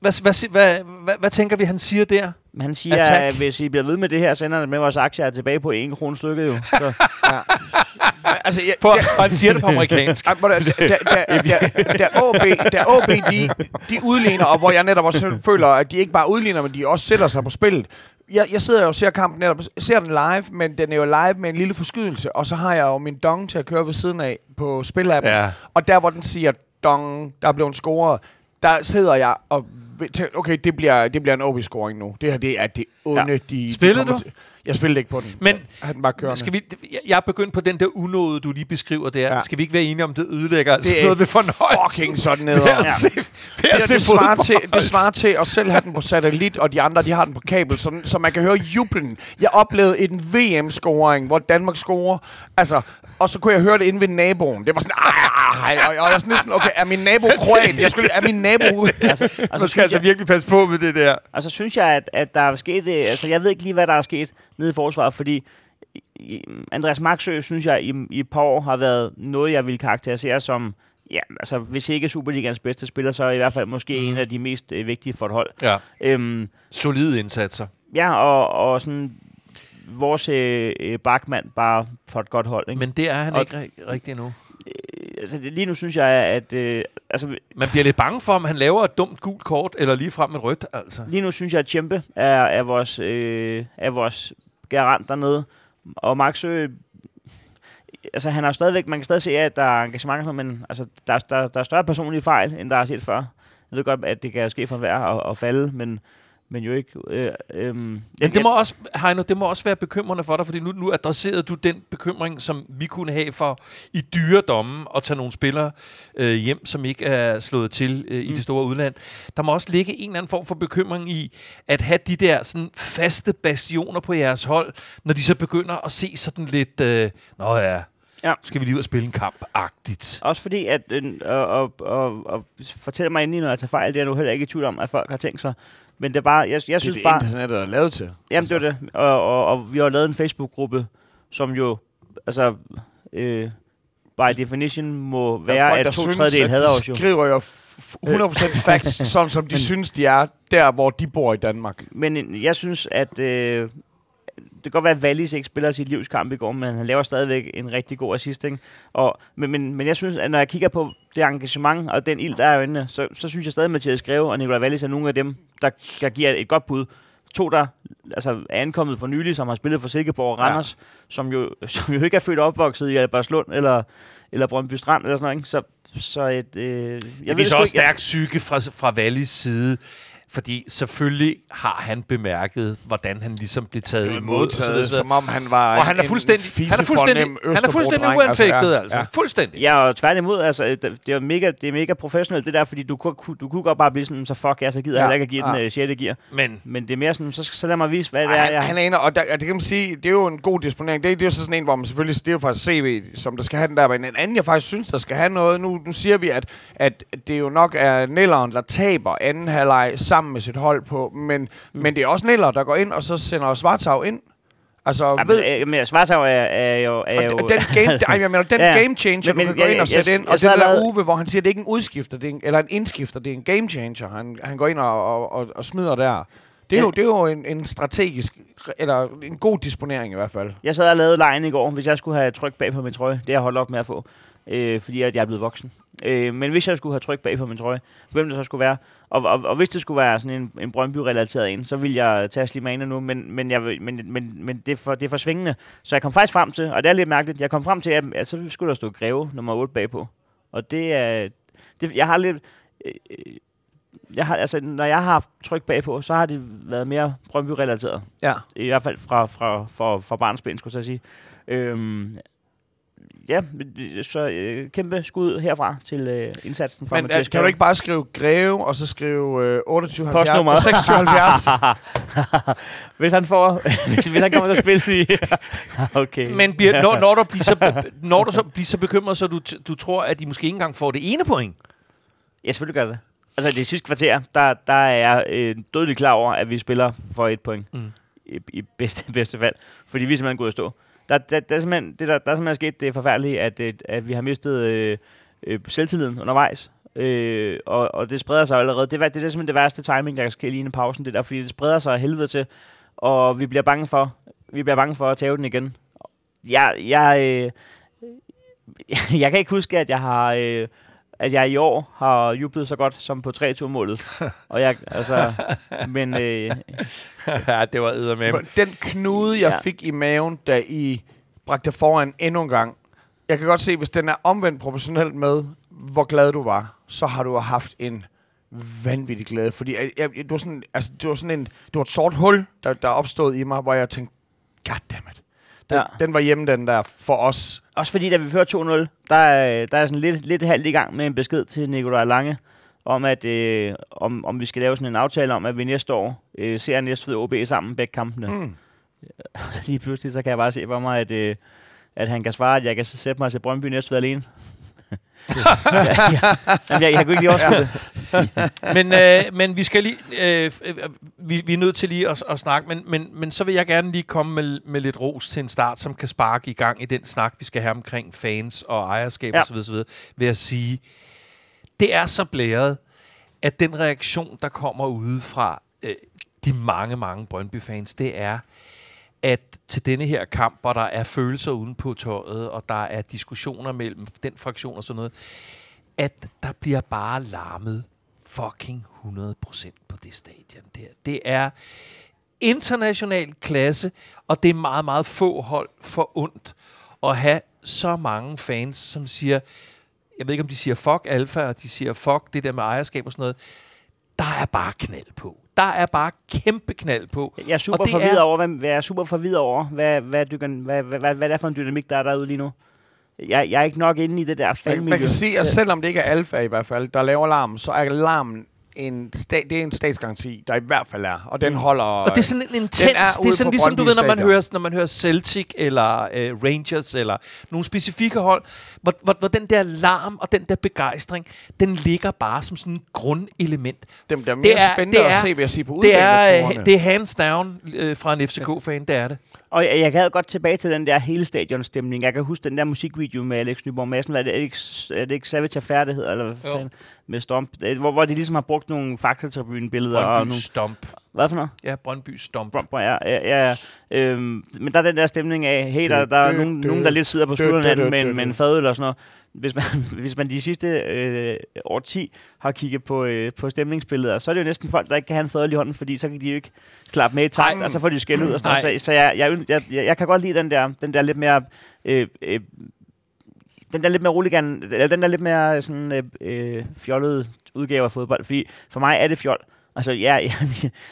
hvad, hvad, hvad, hvad, hvad tænker vi, han siger der? han siger, at hvis I bliver ved med det her, så ender det med, at vores aktier er tilbage på 1 krone stykket jo. Så, Altså, jeg, På, og han siger det på amerikansk. Der, der, der, der, der OB, der OB de, de udligner, og hvor jeg netop også føler, at de ikke bare udligner, men de også sætter sig på spillet. Jeg, jeg sidder jo og ser kampen netop, ser den live, men den er jo live med en lille forskydelse, og så har jeg jo min dong til at køre ved siden af på spilappen. Ja. Og der, hvor den siger dong, der er blevet scoret, der sidder jeg og tænker, okay, det bliver, det bliver en OB-scoring nu. Det her, det er det onde, ja. de, de Spillede kommer du? Til. Jeg spillede ikke på den. Men den bare kørende. skal vi, jeg- er begyndt på den der unåde, du lige beskriver der. Ja. Ja. Skal vi ikke være enige om, det ødelægger altså Det er noget ved fornøjelsen? fucking sådan ned. at se, Det, det, svarer til, det svarer til at selv have den på satellit, og de andre, de har den på kabel, så, så man kan høre jublen. Jeg oplevede en VM-scoring, hvor Danmark scorer, altså, og så kunne jeg høre det inde ved naboen. Det var sådan, "Ej, ej, ej," og jeg var sådan sådan, okay, er min nabo kroat? Jeg skulle, er min nabo... altså, og, så Man skal synes altså jeg, virkelig passe på med det der. og så synes jeg, at, at der er sket... øh, Altså, jeg ved ikke lige, hvad der er sket nede i forsvaret, fordi Andreas Maxø, synes jeg, i, i et par år har været noget, jeg vil karakterisere som... Ja, altså, hvis ikke Superligans bedste spiller, så i hvert fald måske mm. en af de mest øh, vigtige for et hold. Ja. Øhm, Solide indsatser. ja, og, og sådan vores øh, øh, bakmand bare for et godt hold. Ikke? Men det er han Og- ikke ri- rigtig endnu. altså, det- lige nu synes jeg, at... Øh, altså, Man bliver lidt bange for, om han laver et dumt gult kort, eller lige frem et rødt, altså. lige nu synes jeg, at Tjempe er, er, vores, øh, er vores garant dernede. Og Maxø... Øh, altså, han har stadigvæk... Man kan stadig se, at der er engagement, men altså, der, der, der er større personlige fejl, end der er set før. Jeg ved godt, at det kan ske for hver at, at falde, men, men jo ikke... Øh, øh, Men det må også, Heino, det må også være bekymrende for dig, fordi nu, nu adresserede du den bekymring, som vi kunne have for i dyre domme at tage nogle spillere øh, hjem, som ikke er slået til øh, i Mm. det store udland. Der må også ligge en eller anden form for bekymring i at have de der sådan, faste bastioner på jeres hold, når de så begynder at se sådan lidt, øh, nå ja, Ja. skal vi lige ud og spille en kamp-agtigt. Også fordi, at øh, og, og, og, og fortæl mig endelig, når jeg tager fejl, det er du heller ikke i tvivl om, at folk har tænkt sig. Men det er bare, jeg, jeg Det er synes det, bare... internettet er lavet til. Jamen, det var det. Og, og, og vi har lavet en Facebook-gruppe, som jo, altså, øh, by definition må er være, folk, der at to synes, tredjedel hader de os jo. skriver jo f- 100% facts, sådan som de synes, de er der, hvor de bor i Danmark. Men øh, jeg synes, at øh, det kan godt være, at Wallis ikke spiller sit livs kamp i går, men han laver stadigvæk en rigtig god assist. Ikke? Og, men, men, men jeg synes, at når jeg kigger på det engagement og den ild, der er i øjnene, så, så synes jeg stadig, at Mathias Greve og Nikolaj Wallis er nogle af dem, der, der giver et godt bud. To, der altså, er ankommet for nylig, som har spillet for Silkeborg og Ja. Randers, som, jo, som jo ikke er født og opvokset i Albertslund eller, eller Brøndby Strand eller sådan noget. Ikke? Så, så et, øh, jeg ved viser også stærk psyke fra, fra Wallis side, fordi selvfølgelig har han bemærket, hvordan han ligesom blev taget imod. og så modtaget, som om han var og han er en fuldstændig, han er fuldstændig, han er fuldstændig uanfægtet, altså. Ja. Fuldstændig. Ja, og tværtimod, altså, det, det er mega, det er mega professionelt, det der, fordi du, kunne- du kunne godt bare blive sådan, så fuck, jeg så gider Ja, ja, heller ikke at give ja. den uh, 6. gear. Men Men det er mere sådan, så, så lad mig vise, hvad det Ej, er, han, jeg... han er en, og, der, og det kan man sige, det er jo en god disponering. Det, er- det er jo så sådan en, hvor man selvfølgelig, det er jo faktisk CV, som der skal have den der, men en anden, jeg faktisk synes, der skal have noget. Nu, nu siger vi, at, at det jo nok er Nelleren, der taber anden halvleg sammen med sit hold på, men, mm. men det er også Neller, der går ind, og så sender Svartau ind. Altså, Ja, ved, men, øh, men Svartau er, er jo... Er jo og, den game, ej, jeg mener, den Ja. game changer, Men- du kan gå jeg- ind og jeg- sætte jeg- ind, jeg og sad det der lavede- Uwe, hvor han siger, det er ikke en udskifter, det er en, eller en indskifter, det er en game changer, han, han går ind og, og, og, og smider der. Det er, Ja. jo, det er jo en, en strategisk, eller en god disponering i hvert fald. Jeg sad og lavede lejen i går, hvis jeg skulle have tryk bag på min trøje. Det er jeg holdt op med at få, øh, fordi at jeg er blevet voksen. Øh, men hvis jeg skulle have tryk bag på min trøje, hvem det så skulle være, og, og, og hvis det skulle være sådan en, en Brøndby-relateret en, så ville jeg tage Slimane nu, men, men, jeg, vil- men, men, men det, er for, det er for svingende. Så jeg kom faktisk frem til, og det er lidt mærkeligt, jeg kom frem til, at, at så skulle der stå Greve nummer 8 bagpå. Og det er... Det, jeg har lidt... Øh, jeg har, altså, når jeg har haft tryk bagpå, så har det været mere Brøndby-relateret. Ja. I hvert fald fra, fra, fra, fra barnsben, skulle jeg sige. Øhm, ja, så øh, kæmpe skud herfra til øh, indsatsen fra Men Mathias uh, kan du ikke bare skrive Greve, og så skrive øh, 28 Postnummer. 26 70? hvis han får, hvis, hvis han kommer til at spille i... okay. Men bliver, når, når, du bliver så, når du så bliver så bekymret, så du, du tror, at de måske ikke engang får det ene point? Ja, selvfølgelig gør det. Altså, det sidste kvarter, der, der er jeg øh, dødeligt klar over, at vi spiller for et point. Mm. I, i bedste, bedste fald. Fordi vi er simpelthen gået at stå. Der, der, der, er simpelthen, det, der, der er simpelthen sket det forfærdelige, at, øh, at vi har mistet øh, øh, selvtilliden undervejs. Øh, og, og det spreder sig allerede. Det, det, det er simpelthen det værste timing, der kan ske lige inden pausen. Det der, fordi det spreder sig helvede til. Og vi bliver bange for, vi bliver bange for at tage den igen. Jeg, jeg, øh, jeg kan ikke huske, at jeg har... Øh, at jeg i år har jublet så godt som på 3-2-målet. og jeg, altså, men øh, ja, det var eddermame. Den knude, jeg Ja. fik i maven, da I bragte foran endnu en gang. Jeg kan godt se, hvis den er omvendt proportionelt med, hvor glad du var, så har du haft en vanvittig glæde. Fordi jeg, jeg, det, var sådan, altså, det var sådan en, det var et sort hul, der, der opstod i mig, hvor jeg tænkte, goddammit. Den, Ja. den var hjemme, den der, for os. Også fordi, da vi fører 2-0, der er, der er sådan lidt, lidt halvt i gang med en besked til Nikolaj Lange, om, at, øh, om, om vi skal lave sådan en aftale om, at vi næste år øh, ser Næstved OB sammen begge kampene. Mm. Lige pludselig, så kan jeg bare se for mig, at, øh, at han kan svare, at jeg kan sætte mig til Brøndby Næstved alene. Ja, ja. Jamen, jeg, jeg kunne ikke lige overskue det. men, øh, men vi skal lige, øh, øh, vi, vi er nødt til lige at, at snakke, men, men, men så vil jeg gerne lige komme med, med lidt ros til en start, som kan sparke i gang i den snak, vi skal have omkring fans og ejerskab Ja. osv., osv., ved at sige, det er så blæret, at den reaktion, der kommer ude fra øh, de mange, mange Brøndby-fans, det er, at til denne her kamp, hvor der er følelser uden på tøjet, og der er diskussioner mellem den fraktion og sådan noget, at der bliver bare larmet fucking 100% på det stadion der. Det er international klasse, og det er meget, meget få hold for ondt at have så mange fans, som siger, jeg ved ikke om de siger fuck alfa, og de siger fuck det der med ejerskab og sådan noget. Der er bare knald på. Der er bare kæmpe knald på. Jeg er super forvirret er- over, hvad, hvad, jeg er super forvirret over, hvad, hvad, du kan, hvad, hvad, hvad, hvad det er for en dynamik, der er derude lige nu. Jeg, jeg er ikke nok inde i det der Man, fandmiljø. man kan sige, at selvom det ikke er alfa i hvert fald, der laver larm, så er larmen en, sta- det er en statsgaranti, der i hvert fald er. Og den holder... Og det er sådan en intens, det er sådan ligesom du ved, når man, hører, når man hører Celtic eller øh, Rangers eller nogle specifikke hold, hvor, hvor, hvor den der larm og den der begejstring, den ligger bare som sådan en grundelement. dem, der er mere det er- spændende det at er- se, vil jeg sige, på Det er, øh, det er hands down øh, fra en FCK-fan, det er det. Og jeg, jeg gad godt tilbage til den der hele stadionstemning. Jeg kan huske den der musikvideo med Alex Nyborg Madsen. Er det ikke, er det ikke Savage Affair, det hedder? Eller hvad fanden? Med Stomp. Hvor, hvor de ligesom har brugt nogle faktatribune-billeder. Og Brøndby nogle, Stomp. hvad for noget? Ja, Brøndby Stomp. Brøndby, ja, ja, ja. Øhm, men der er den der stemning af, hey, der, der er nogen, nogen, der lidt sidder på skulderen af den med, med en fadøl og sådan noget. Hvis man, hvis man de sidste øh, år 10 har kigget på, øh, på stemningsbilleder, så er det jo næsten folk, der ikke kan have en fadøl i hånden, fordi så kan de jo ikke klappe med i takt, og så får de skæld ud og sådan noget. Så, så jeg, jeg, jeg, jeg, jeg kan godt lide den der, den der lidt mere... Øh, øh, den der lidt mere roligan, eller den der lidt mere sådan øh, øh, fjollede udgave af fodbold, fordi for mig er det fjol. Altså, ja, jeg,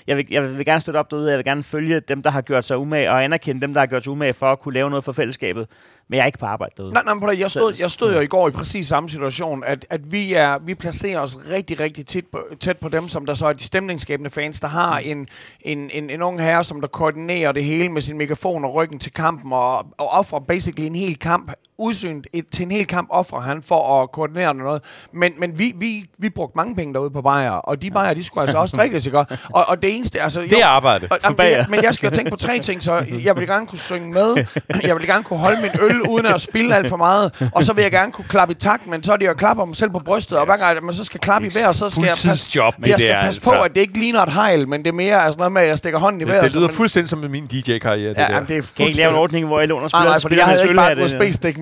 jeg, vil, jeg vil gerne støtte op derude, jeg vil gerne følge dem, der har gjort sig umage, og anerkende dem, der har gjort sig umage for at kunne lave noget for fællesskabet. Men jeg er ikke på arbejde derude. Nej, nej, men jeg stod, jeg stod jo i går i præcis samme situation, at, at vi, er, vi placerer os rigtig, rigtig tit på, tæt på dem, som der så er de stemningsskabende fans, der har en, en, en, en ung herre, som der koordinerer det hele med sin megafon og ryggen til kampen, og, og offrer basically en hel kamp, udsynet et, til en hel kamp offrer han for at koordinere noget. Men, men vi, vi, vi brugte mange penge derude på Bayer, og de Bayer, de skulle altså også strikkes, ikke? Og, og det eneste, altså... Det er arbejde. Og, jamen, det, men jeg skal jo tænke på tre ting, så jeg vil gerne kunne synge med, jeg vil gerne kunne holde min øl, uden at spille alt for meget, og så vil jeg gerne kunne klappe i takt, men så er det jo at klappe mig selv på brystet, og hver gang man så skal klappe i vejr, så skal jeg passe, Fuldtidsjob, jeg skal passe på, at det ikke ligner et hejl, men det er mere altså noget med, at jeg stikker hånden i vejret. det, det så lyder man- fuldstændig som min DJ-karriere, det Ja, der. jamen, det er Kan I lave en fuldstændig... ordning, hvor alle under Nej, spiller, nej, fordi spiller jeg havde ikke bare?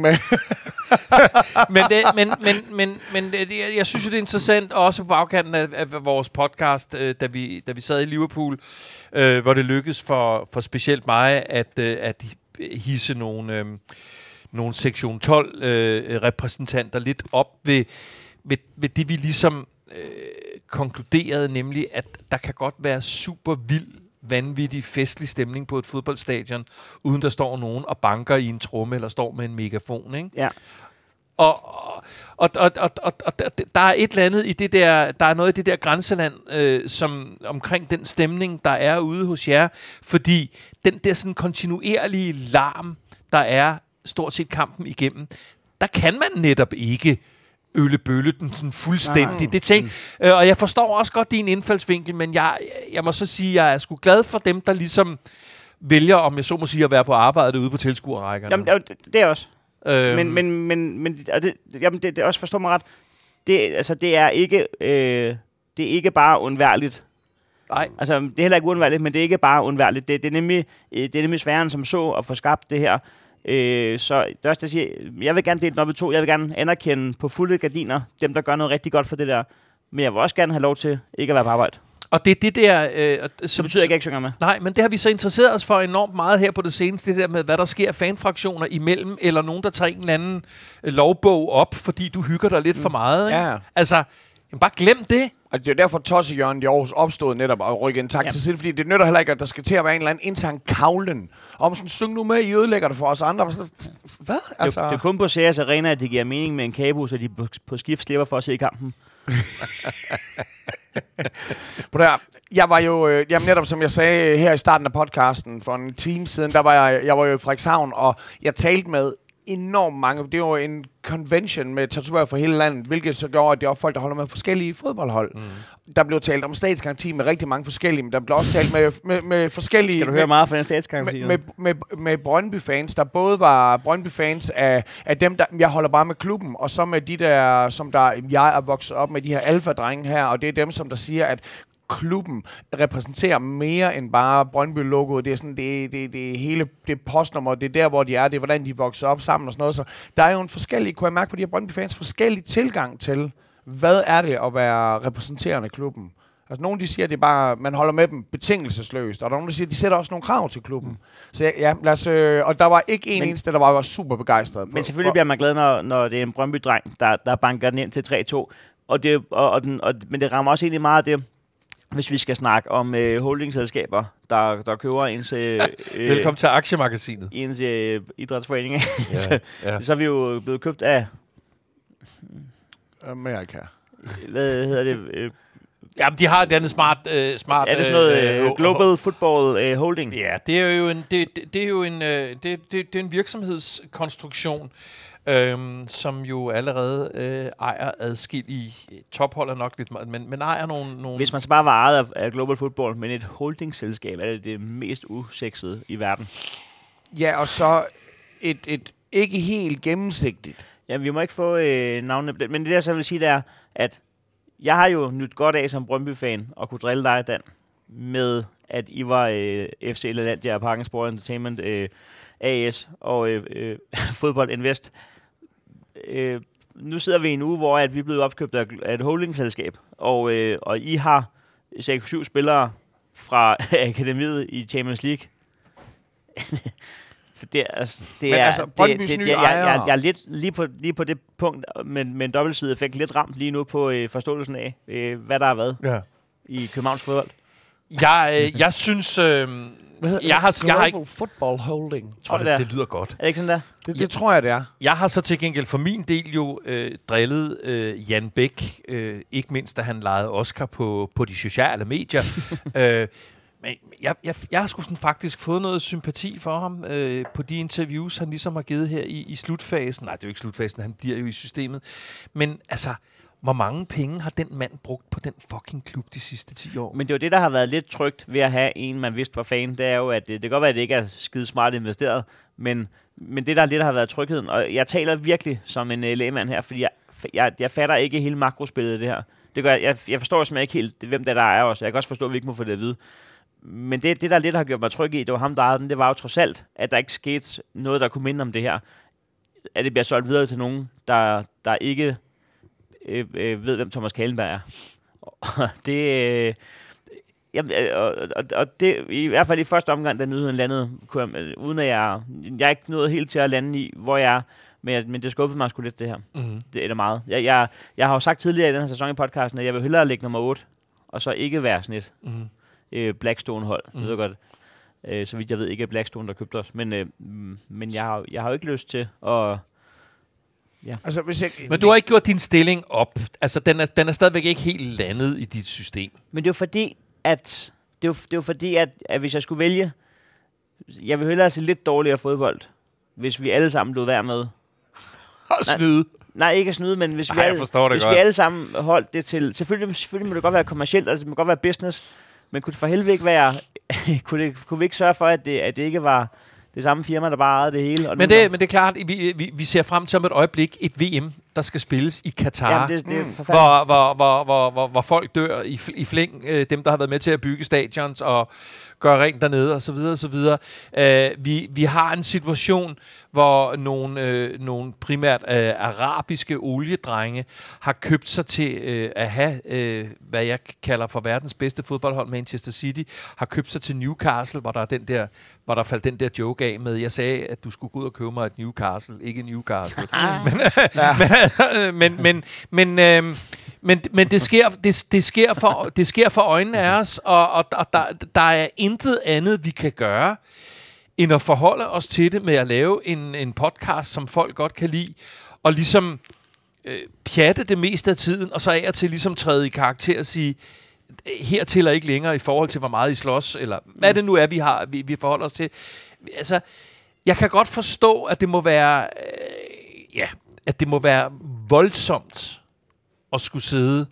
Med. men, det, men, men, men, men det, jeg, jeg synes jo, det er interessant, også på bagkanten af, af vores podcast, øh, da, vi, da vi sad i Liverpool, øh, hvor det lykkedes for, for specielt mig at, øh, at hisse nogle, øh, nogle sektion 12 øh, repræsentanter lidt op ved, ved, ved det, vi ligesom øh, konkluderede, nemlig at der kan godt være super vild vanvittig festlig stemning på et fodboldstadion, uden der står nogen og banker i en tromme eller står med en megafon, ikke? Ja. Og, og, og, og, og, og, der er et eller andet i det der, der er noget i det der grænseland, øh, som omkring den stemning, der er ude hos jer, fordi den der sådan kontinuerlige larm, der er stort set kampen igennem, der kan man netop ikke øllebølle den sådan fuldstændig. Nej. Det ting, øh, og jeg forstår også godt din indfaldsvinkel, men jeg, jeg må så sige, at jeg er sgu glad for dem, der ligesom vælger, om jeg så må sige, at være på arbejde ude på tilskuerrækkerne. Jamen, det, det er også. øhm, Men, men, men, men og det, jamen, det, det også forstår mig ret. Det, altså, det er ikke, øh, det er ikke bare undværligt. nej, Altså, det er heller ikke undværligt, men det er ikke bare undværligt. Det, det, er, nemlig, øh, det er nemlig sværere end som så at få skabt det her. Øh, så det er også det, jeg siger, jeg vil gerne dele den op i to. Jeg vil gerne anerkende på fulde gardiner dem, der gør noget rigtig godt for det der. Men jeg vil også gerne have lov til ikke at være på arbejde. Og det er det der... Øh, og- Så som, betyder ikke, at jeg ikke synger med. Nej, men det har vi så interesseret os for enormt meget her på det seneste, det der med, hvad der sker fanfraktioner imellem, eller nogen, der tager en eller anden øh, lovbog op, fordi du hygger dig lidt for meget. Ikke? Ja. Altså, jamen, bare glem det. Og det er derfor, Tossejørgen i Aarhus opstod netop og rykke en tak Ja. til side, fordi det nytter heller ikke, at der skal til at være en eller anden intern kavlen. Om sådan, syng nu med, I ødelægger det for os andre. Så, Hvad? Altså. Det, det er kun på Ceres Arena, at det giver mening med en kabus, så de på, på skift slipper for at se kampen. På det her. Jeg var jo, øh, jamen netop som jeg sagde her i starten af podcasten for en time siden, der var jeg, jeg var jo i Frederikshavn, og jeg talte med enormt mange. Det var en convention med tatovører fra hele landet, hvilket så gjorde, at det var folk, der holder med forskellige fodboldhold. Mm. Der blev talt om statsgaranti med rigtig mange forskellige, men der blev også talt med, med, med forskellige... Skal du med, høre meget fra den statsgaranti? med, med, med, med Brøndby-fans, der både var Brøndby-fans af, af dem, der jeg holder bare med klubben, og så med de der, som der jeg er vokset op med, de her alfa-drenge her, og det er dem, som der siger, at klubben repræsenterer mere end bare Brøndby-logoet. Det er sådan, det, det, det hele det postnummer, det er der, hvor de er, det er, hvordan de vokser op sammen og sådan noget. Så der er jo en forskellig, kunne jeg mærke på de her Brøndby-fans, forskellig tilgang til, hvad er det at være repræsenterende klubben. Altså, nogle de siger, at det er bare, man holder med dem betingelsesløst, og der er nogle, der siger, at de sætter også nogle krav til klubben. Så ja, lad os, øh, og der var ikke en Men- eneste, der var, var super begejstret. Men selvfølgelig bliver man glad, når, når det er en Brøndby-dreng, der, der banker den ind til 3-2. Og det, og, og den, og, men det rammer også egentlig meget af det, hvis vi skal snakke om øh, holdingselskaber, der, der køber ens, øh, øh, Velkommen til Aktiemagasinet. ens øh, idrætsforening. Ja, ja. så er vi jo blevet købt af, Amerika. hvad hedder det, øh, Jamen, de har et andet smart... Øh, smart er det sådan noget øh, øh, ho- Global Football øh, Holding? Ja, det er jo en, det, det, det er jo en, øh, det, det, det er en virksomhedskonstruktion, øhm, som jo allerede øh, ejer adskillige tophold er nok lidt, meget, men, men ejer nogle, nogle Hvis man så bare var ejet af, af Global Football, men et holdingselskab, er det det mest usexede i verden. Ja, og så et, et ikke helt gennemsigtigt. Ja, vi må ikke få øh, navnene. Men det, jeg så vil sige, det er, at jeg har jo nyt godt af som Brøndby-fan at kunne drille dig, Dan, med at I var øh, FC Lalandia og Parken Sport Entertainment øh, AS og øh, øh, Fodbold Invest. Øh, nu sidder vi i en uge, hvor at vi er blevet opkøbt af, af et holdingselskab, og, øh, og I har 6-7 spillere fra akademiet i Champions League. Så det, er- altså, det Men er, altså, det, Brøndbys det, nye det, jeg, jeg, ejere- jeg er lidt lige på, lige på det punkt, men med en dobbeltside effekt, lidt ramt lige nu på øh, forståelsen af, øh, hvad der har været Ja. i Københavns fodbold. Jeg, øh, jeg synes... Øh, Hvad hedder Jeg har- jeg har ikke- Global Football Holding. Tror det, jeg, det det lyder godt. Er det ikke sådan der? Det, det tror jeg, det er. Jeg har så til gengæld for min del jo øh, drillet øh, Jan Bæk, øh, ikke mindst da han legede Oscar på, på de sociale medier. øh, men jeg, jeg, jeg har sgu sådan faktisk fået noget sympati for ham øh, på de interviews, han ligesom har givet her i, i slutfasen. Nej, det er jo ikke slutfasen, han bliver jo i systemet. Men altså, hvor mange penge har den mand brugt på den fucking klub de sidste 10 år? Men det er jo det, der har været lidt trygt ved at have en, man vidste var fan. Det er jo, at det, det kan godt være, at det ikke er skide smart investeret, men, men det, der lidt har været trygheden. Og jeg taler virkelig som en øh, lægemand her, fordi jeg, jeg, jeg fatter ikke hele makrospillet det her. Det gør, jeg, jeg forstår simpelthen ikke helt, hvem det der er også. Jeg kan også forstå, at vi ikke må få det at vide. Men det, det, der lidt har gjort mig tryg i, det var ham, der ejede den, det var jo trods alt, at der ikke skete noget, der kunne minde om det her. At det bliver solgt videre til nogen, der, der ikke øh, øh, ved, hvem Thomas Kalenberg er. Og det... Øh, Jamen, øh, og, og, og det, i hvert fald i første omgang, da nyheden landede, kunne jeg, øh, uden at jeg, jeg er ikke nået helt til at lande i, hvor jeg er, men, jeg, men det skuffede mig sgu lidt, det her. Mm. Det er meget. Jeg, jeg, jeg har jo sagt tidligere i den her sæson i podcasten, at jeg vil hellere lægge nummer 8, og så ikke være sådan et Mm. øh, Blackstone-hold. Mm. Mm. ved jeg godt. Øh, så vidt jeg ved ikke er Blackstone, der købte os. Men, øh, mm, men jeg, har, jeg har jo ikke lyst til at... Altså, hvis jeg, Men du har ikke gjort din stilling op. Altså, den er, den er stadigvæk ikke helt landet i dit system. Men det er jo fordi, at... Det er det er fordi, at, at hvis jeg skulle vælge... Jeg vil hellere se lidt dårligere fodbold, hvis vi alle sammen blev værd med. Og Nej. snyde. Nej, ikke at snyde, men hvis, vi, Ej, jeg alle, forstår det hvis godt. vi alle sammen holdt det til... Selvfølgelig, selvfølgelig må det godt være kommercielt, altså det må godt være business, men kunne det for helvede ikke være... kunne, det, kunne vi ikke sørge for, at det, at det ikke var det samme firma, der bare ejede det hele? Og Men det, men det er klart, vi, vi, vi ser frem til om et øjeblik et VM, der skal spilles i Katar. Jamen, det, det er Mm. hvor, hvor, hvor, hvor, hvor, hvor folk dør i, i flæng, øh, dem der har været med til at bygge stadions og gøre rent dernede og så videre og så videre. Øh, vi, vi har en situation, hvor nogle, øh, nogle primært øh, arabiske oliedrenge har købt sig til øh, at have, øh, hvad jeg kalder for verdens bedste fodboldhold, Manchester City, har købt sig til Newcastle, hvor der, er den der, hvor der faldt den der joke af med, jeg sagde, at du skulle gå ud og købe mig et Newcastle, ikke Newcastle. men, men, men, men, men, øhm, men, men det, sker, det, det, sker for, det sker for øjnene af os, og, og, og der, der er intet andet, vi kan gøre, end at forholde os til det med at lave en, en podcast, som folk godt kan lide, og ligesom øh, pjatte det meste af tiden, og så af og til ligesom træde i karakter og sige, hertil og ikke længere i forhold til, hvor meget I slås, eller hvad det nu er, vi, har, vi, vi forholder os til. Altså, jeg kan godt forstå, at det må være, øh, ja, at det må være voldsomt at skulle sidde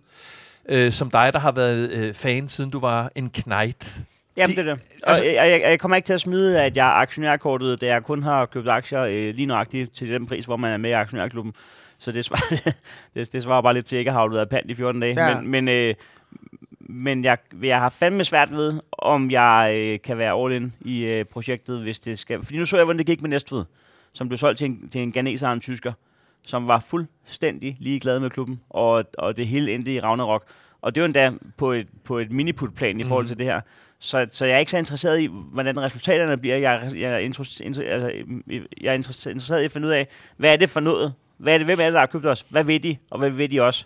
øh, som dig, der har været øh, fan, siden du var en knægt. Jamen, De- det er det. Og altså- jeg, jeg, jeg kommer ikke til at smide, at jeg er aktionærkortet, da jeg kun har købt aktier øh, lige nøjagtigt til den pris, hvor man er med i aktionærklubben. Så det svarer, det, det svarer bare lidt til, at jeg ikke har af pant i 14 dage. Ja. Men, men, øh, men jeg, jeg har fandme svært ved, om jeg øh, kan være all in i øh, projektet, hvis det skal... Fordi nu så jeg, hvordan det gik med Næstved, som blev solgt til en, til en ganeser og en tysker, som var fuldstændig ligeglad med klubben, og, og det hele endte i Ragnarok. Og det var endda på et, på et miniput-plan i forhold til det her. Så, så jeg er ikke så interesseret i, hvordan resultaterne bliver. Jeg, er- jeg, er, inter, inter, altså, jeg er interesse- interesseret i at finde ud af, hvad er det for noget? Hvad er det, hvem er det, der har købt os? Hvad ved de, og hvad ved de også?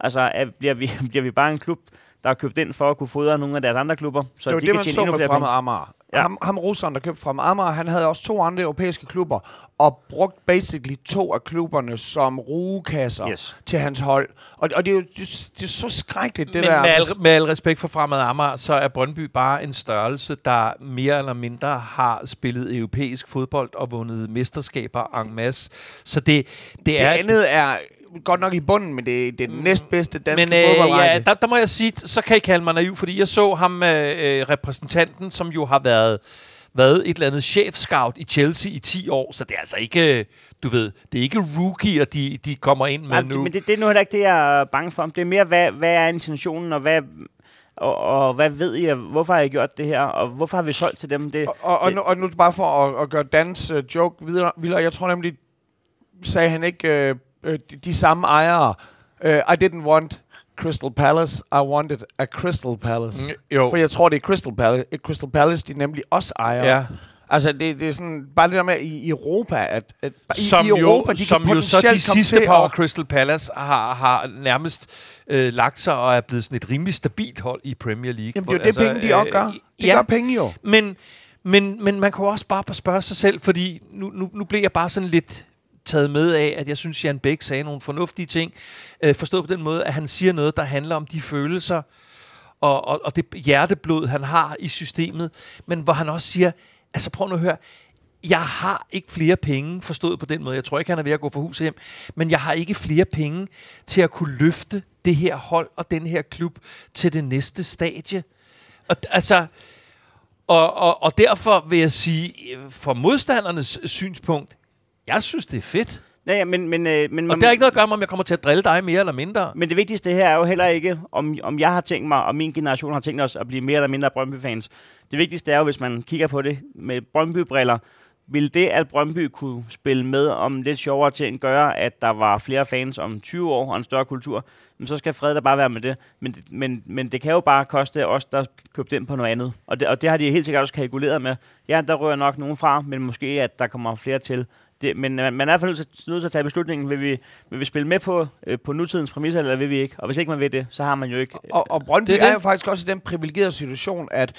Altså, er, bliver, vi, bliver vi bare en klub, der har købt ind for at kunne fodre nogle af deres andre klubber, så det var de det, kan man så med penge? Amager. Ja. Ham, ham russeren, der købte Fremad Amager, han havde også to andre europæiske klubber, og brugt basically to af klubberne som rugekasser Yes. til hans hold. Og, og det, er jo det, det er så skrækkeligt, det Men der. med al, med al respekt for Fremad Amager, så er Brøndby bare en størrelse, der mere eller mindre har spillet europæisk fodbold og vundet mesterskaber en masse. Så det, det, det er... andet er godt nok i bunden, men det, det er den næstbedste danske Men øh, fodboldrække. ja, der, der må jeg sige, så kan I kalde mig naiv, fordi jeg så ham, øh, øh, repræsentanten, som jo har været været et eller andet chefscout i Chelsea i 10 år, så det er altså ikke, øh, du ved, det er ikke rookier, de, de kommer ind med Nej, nu. men det, det er nu heller ikke det, jeg er bange for. Det er mere, hvad, hvad er intentionen, og hvad, og, og hvad ved I, hvorfor har I gjort det her, og hvorfor har vi solgt til dem? Det, Og, og, og, nu, og nu bare for at, at gøre Dans uh, joke videre, videre, jeg tror nemlig, sagde han ikke uh, uh, de, de samme ejere. Uh, I didn't want Crystal Palace, I wanted a Crystal Palace. Mm, jo. For jeg tror, det er Crystal Palace, Crystal Palace de nemlig også ejer. Ja. Altså, det, det er sådan, bare det der med i Europa, at, at i, som i jo, Europa, de som kan jo så de sidste par år Crystal Palace har, har nærmest øh, lagt sig og er blevet sådan et rimelig stabilt hold i Premier League. Jamen, det er jo det, altså, penge de også gør. Det ja, gør penge jo. men, men, men man kan jo også bare spørge sig selv, fordi nu, nu, nu blev jeg bare sådan lidt taget med af, at jeg synes, Jan Bæk sagde nogle fornuftige ting. Øh, forstået på den måde, at han siger noget, der handler om de følelser og, og, og det hjerteblod, han har i systemet, men hvor han også siger, altså prøv nu at høre, jeg har ikke flere penge, forstået på den måde. Jeg tror ikke, han er ved at gå for hus hjem. Men jeg har ikke flere penge til at kunne løfte det her hold og den her klub til det næste stadie. Og, altså, og, og, og derfor vil jeg sige, øh, fra modstandernes synspunkt, jeg synes, det er fedt. Ja, ja, men, men, øh, men, Og det har ikke noget at gøre med, om jeg kommer til at drille dig mere eller mindre. Men det vigtigste her er jo heller ikke, om, om jeg har tænkt mig, og min generation har tænkt os at blive mere eller mindre Brøndby-fans. Det vigtigste er jo, hvis man kigger på det med Brøndby-briller, vil det, at Brøndby kunne spille med om lidt sjovere ting, gøre, at der var flere fans om 20 år og en større kultur, men så skal fred da bare være med det. Men, men, men det kan jo bare koste os, der købte ind på noget andet. Og det, og det har de helt sikkert også kalkuleret med. Ja, der rører nok nogen fra, men måske at der kommer flere til. Det, men man man er i hvert fald nødt til- nødt til at tage beslutningen, vil vi, vil vi spille med på, øh, på nutidens præmisser, eller vil vi ikke? Og hvis ikke man vil det, så har man jo ikke... Og, og Brøndby Det er det. er jo faktisk også i den privilegerede situation, at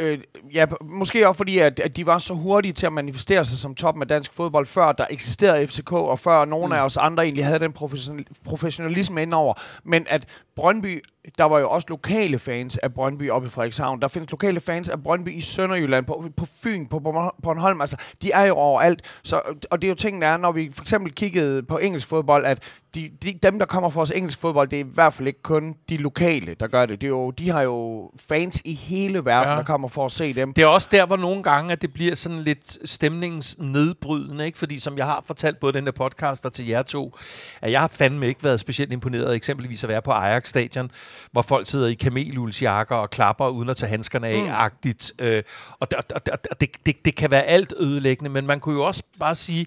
Øh, ja, måske også fordi, at, at de var så hurtige til at manifestere sig som toppen af dansk fodbold, før der eksisterede FCK, og før nogle mm. af os andre egentlig havde den professional- professionalisme indover. Men at Brøndby, der var jo også lokale fans af Brøndby oppe i Frederikshavn. Der findes lokale fans af Brøndby i Sønderjylland, på, på Fyn, på Bornhol- Bornholm. Altså, de er jo overalt. Så, og det er jo tingene er, når vi for eksempel kiggede på engelsk fodbold, at de, de, dem, der kommer fra os engelsk fodbold, det er i hvert fald ikke kun de lokale, der gør det. det er jo, de har jo fans i hele verden, Ja. der kommer for at se dem. Det er også der, hvor nogle gange, at det bliver sådan lidt stemningsnedbrydende, ikke? Fordi som jeg har fortalt både den der podcast og til jer to, at jeg har fandme ikke været specielt imponeret eksempelvis at være på Ajax Stadion, hvor folk sidder i kamelulsjakker og klapper uden at tage handskerne af, mm. agtigt. Øh, og det, og, og, og det, det, det kan være alt ødelæggende, men man kunne jo også bare sige,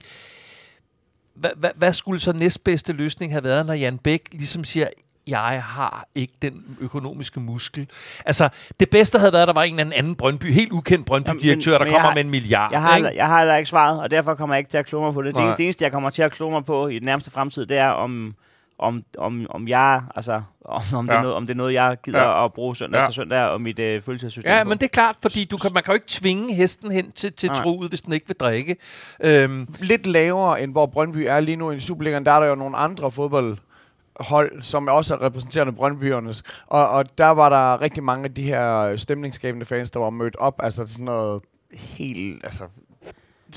hvad, hvad, hvad skulle så næstbedste løsning have været, når Jan Bæk ligesom siger, jeg har ikke den økonomiske muskel. Altså, det bedste havde været, at der var en eller anden Brøndby, helt ukendt Brøndby-direktør, der kommer jeg- med en milliard. Jeg har, ikke? jeg har heller ikke svaret, og derfor kommer jeg ikke til at kloge mig på det. Nej. Det, det eneste, jeg kommer til at kloge mig på i den nærmeste fremtid, det er, om, om, om, om jeg, altså, om, om, det Ja. er noget, om det er noget, jeg gider Ja. at bruge søndag Ja. efter søndag, og mit øh, følelsessystem Ja, på. men det er klart, fordi du kan, man kan jo ikke tvinge hesten hen til, til Nej. truet, hvis den ikke vil drikke. Øhm, Lidt lavere, end hvor Brøndby er lige nu i Superligaen, der er der jo nogle andre fodboldhold, som også er repræsenterende Brøndbyernes. Og, og der var der rigtig mange af de her stemningsskabende fans, der var mødt op. Altså sådan noget helt... Altså,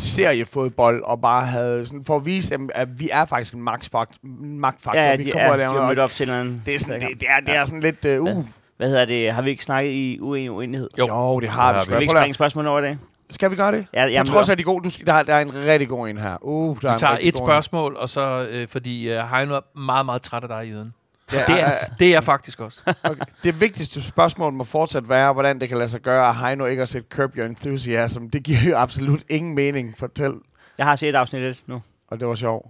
seriefodbold og bare havde sådan for at vise, at vi er faktisk en magtfaktor. magtfaktor. ja, ja, vi de, kommer er, og de laver er noget. mødt op til anden... Det er, sådan, det, det er, det er sådan lidt... Uh, uh. Hvad hedder det? Har vi ikke snakket i uenig uenighed? Jo. Jo, det har Ja, vi. Vil vi ikke at- springe spørgsmål over i dag? Skal vi gøre det? Ja, jamen, trods af de gode, du skal, der, er- der er en rigtig god en her. Uh, der er vi en tager et spørgsmål, og så, øh, fordi øh, Heino er meget, meget træt af dig, Jøden. Ja, Det er, det er jeg faktisk også. Okay. Det vigtigste spørgsmål må fortsat være, hvordan det kan lade sig gøre, at Heino ikke har set Curb Your Enthusiasm. Det giver jo absolut ingen mening. Fortæl. Jeg har set afsnittet nu. Og det var sjovt.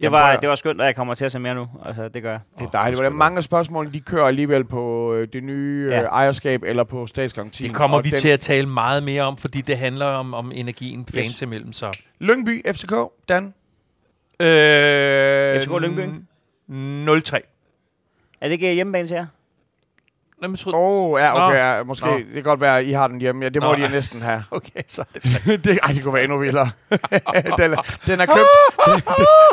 Det var, at- det var skønt, og jeg kommer til at se mere nu. Altså, det gør jeg. Det er dejligt. Hvordan mange af spørgsmålene, de kører alligevel på øh, det nye Ja. øh, ejerskab eller på statsgaranti. Det kommer vi den- til at tale meget mere om, fordi det handler om, om energien fans Yes. imellem. Så. Lyngby, FCK, Dan. Øh, FCK Lyngby? 0-3. Er det ikke øh, hjemmebane til jer? Åh, oh, ja, okay. Ja, måske. Nå. Det kan godt være, at I har den hjemme. Ja, det må Nå, de næsten have. Okay, så er det tre. det, ej, det kunne være endnu vildere. den, er, den er købt.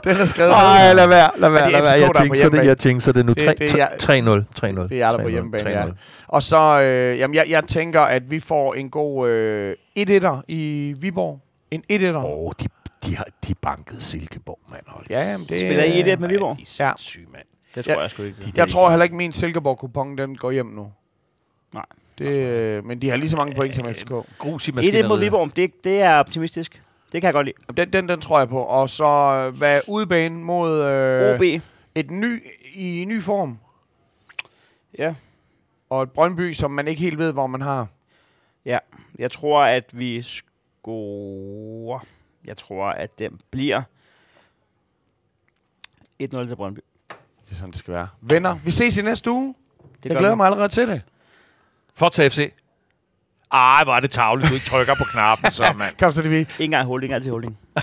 den er skrevet. Ej, lad være, lad være, lad være. Jeg jinxer det, jeg jinxer det nu. Det- det er jeg- 3-0. 3-0. Det er der på hjemmebane, ja. Og så, øh, jamen, jeg, jeg tænker, at vi får en god øh, 1-1'er i Viborg. En 1-1'er. Åh, oh, de, de, har, de bankede Silkeborg, mand. Hold Ja, jamen, det Spiller I 1-1 med Viborg? De er Ja. mand. Det Ja. tror jeg sgu ikke. Jeg tror heller ikke, min Silkeborg-kupon, den går hjem nu. Nej. Det, øh, men de har lige så mange point som FCK. Grus i 1-1 maskineriet. mod Viborg, det, det er optimistisk. Det kan jeg godt lide. Den, den, den tror jeg på. Og så øh, hvad udebane mod øh, OB. et ny, i ny form. Ja. Og et Brøndby, som man ikke helt ved, hvor man har. Ja, jeg tror, at vi scorer... Jeg tror, at den bliver 1-0 til Brøndby. Det er sådan, det skal være. Venner, vi ses i næste uge. Det Jeg glæder vi. mig allerede til det. Fortsat FC. Ej, hvor er det tavligt, du ikke trykker på knappen, så mand. Kom så det vi. Ikke engang holding, altid holding.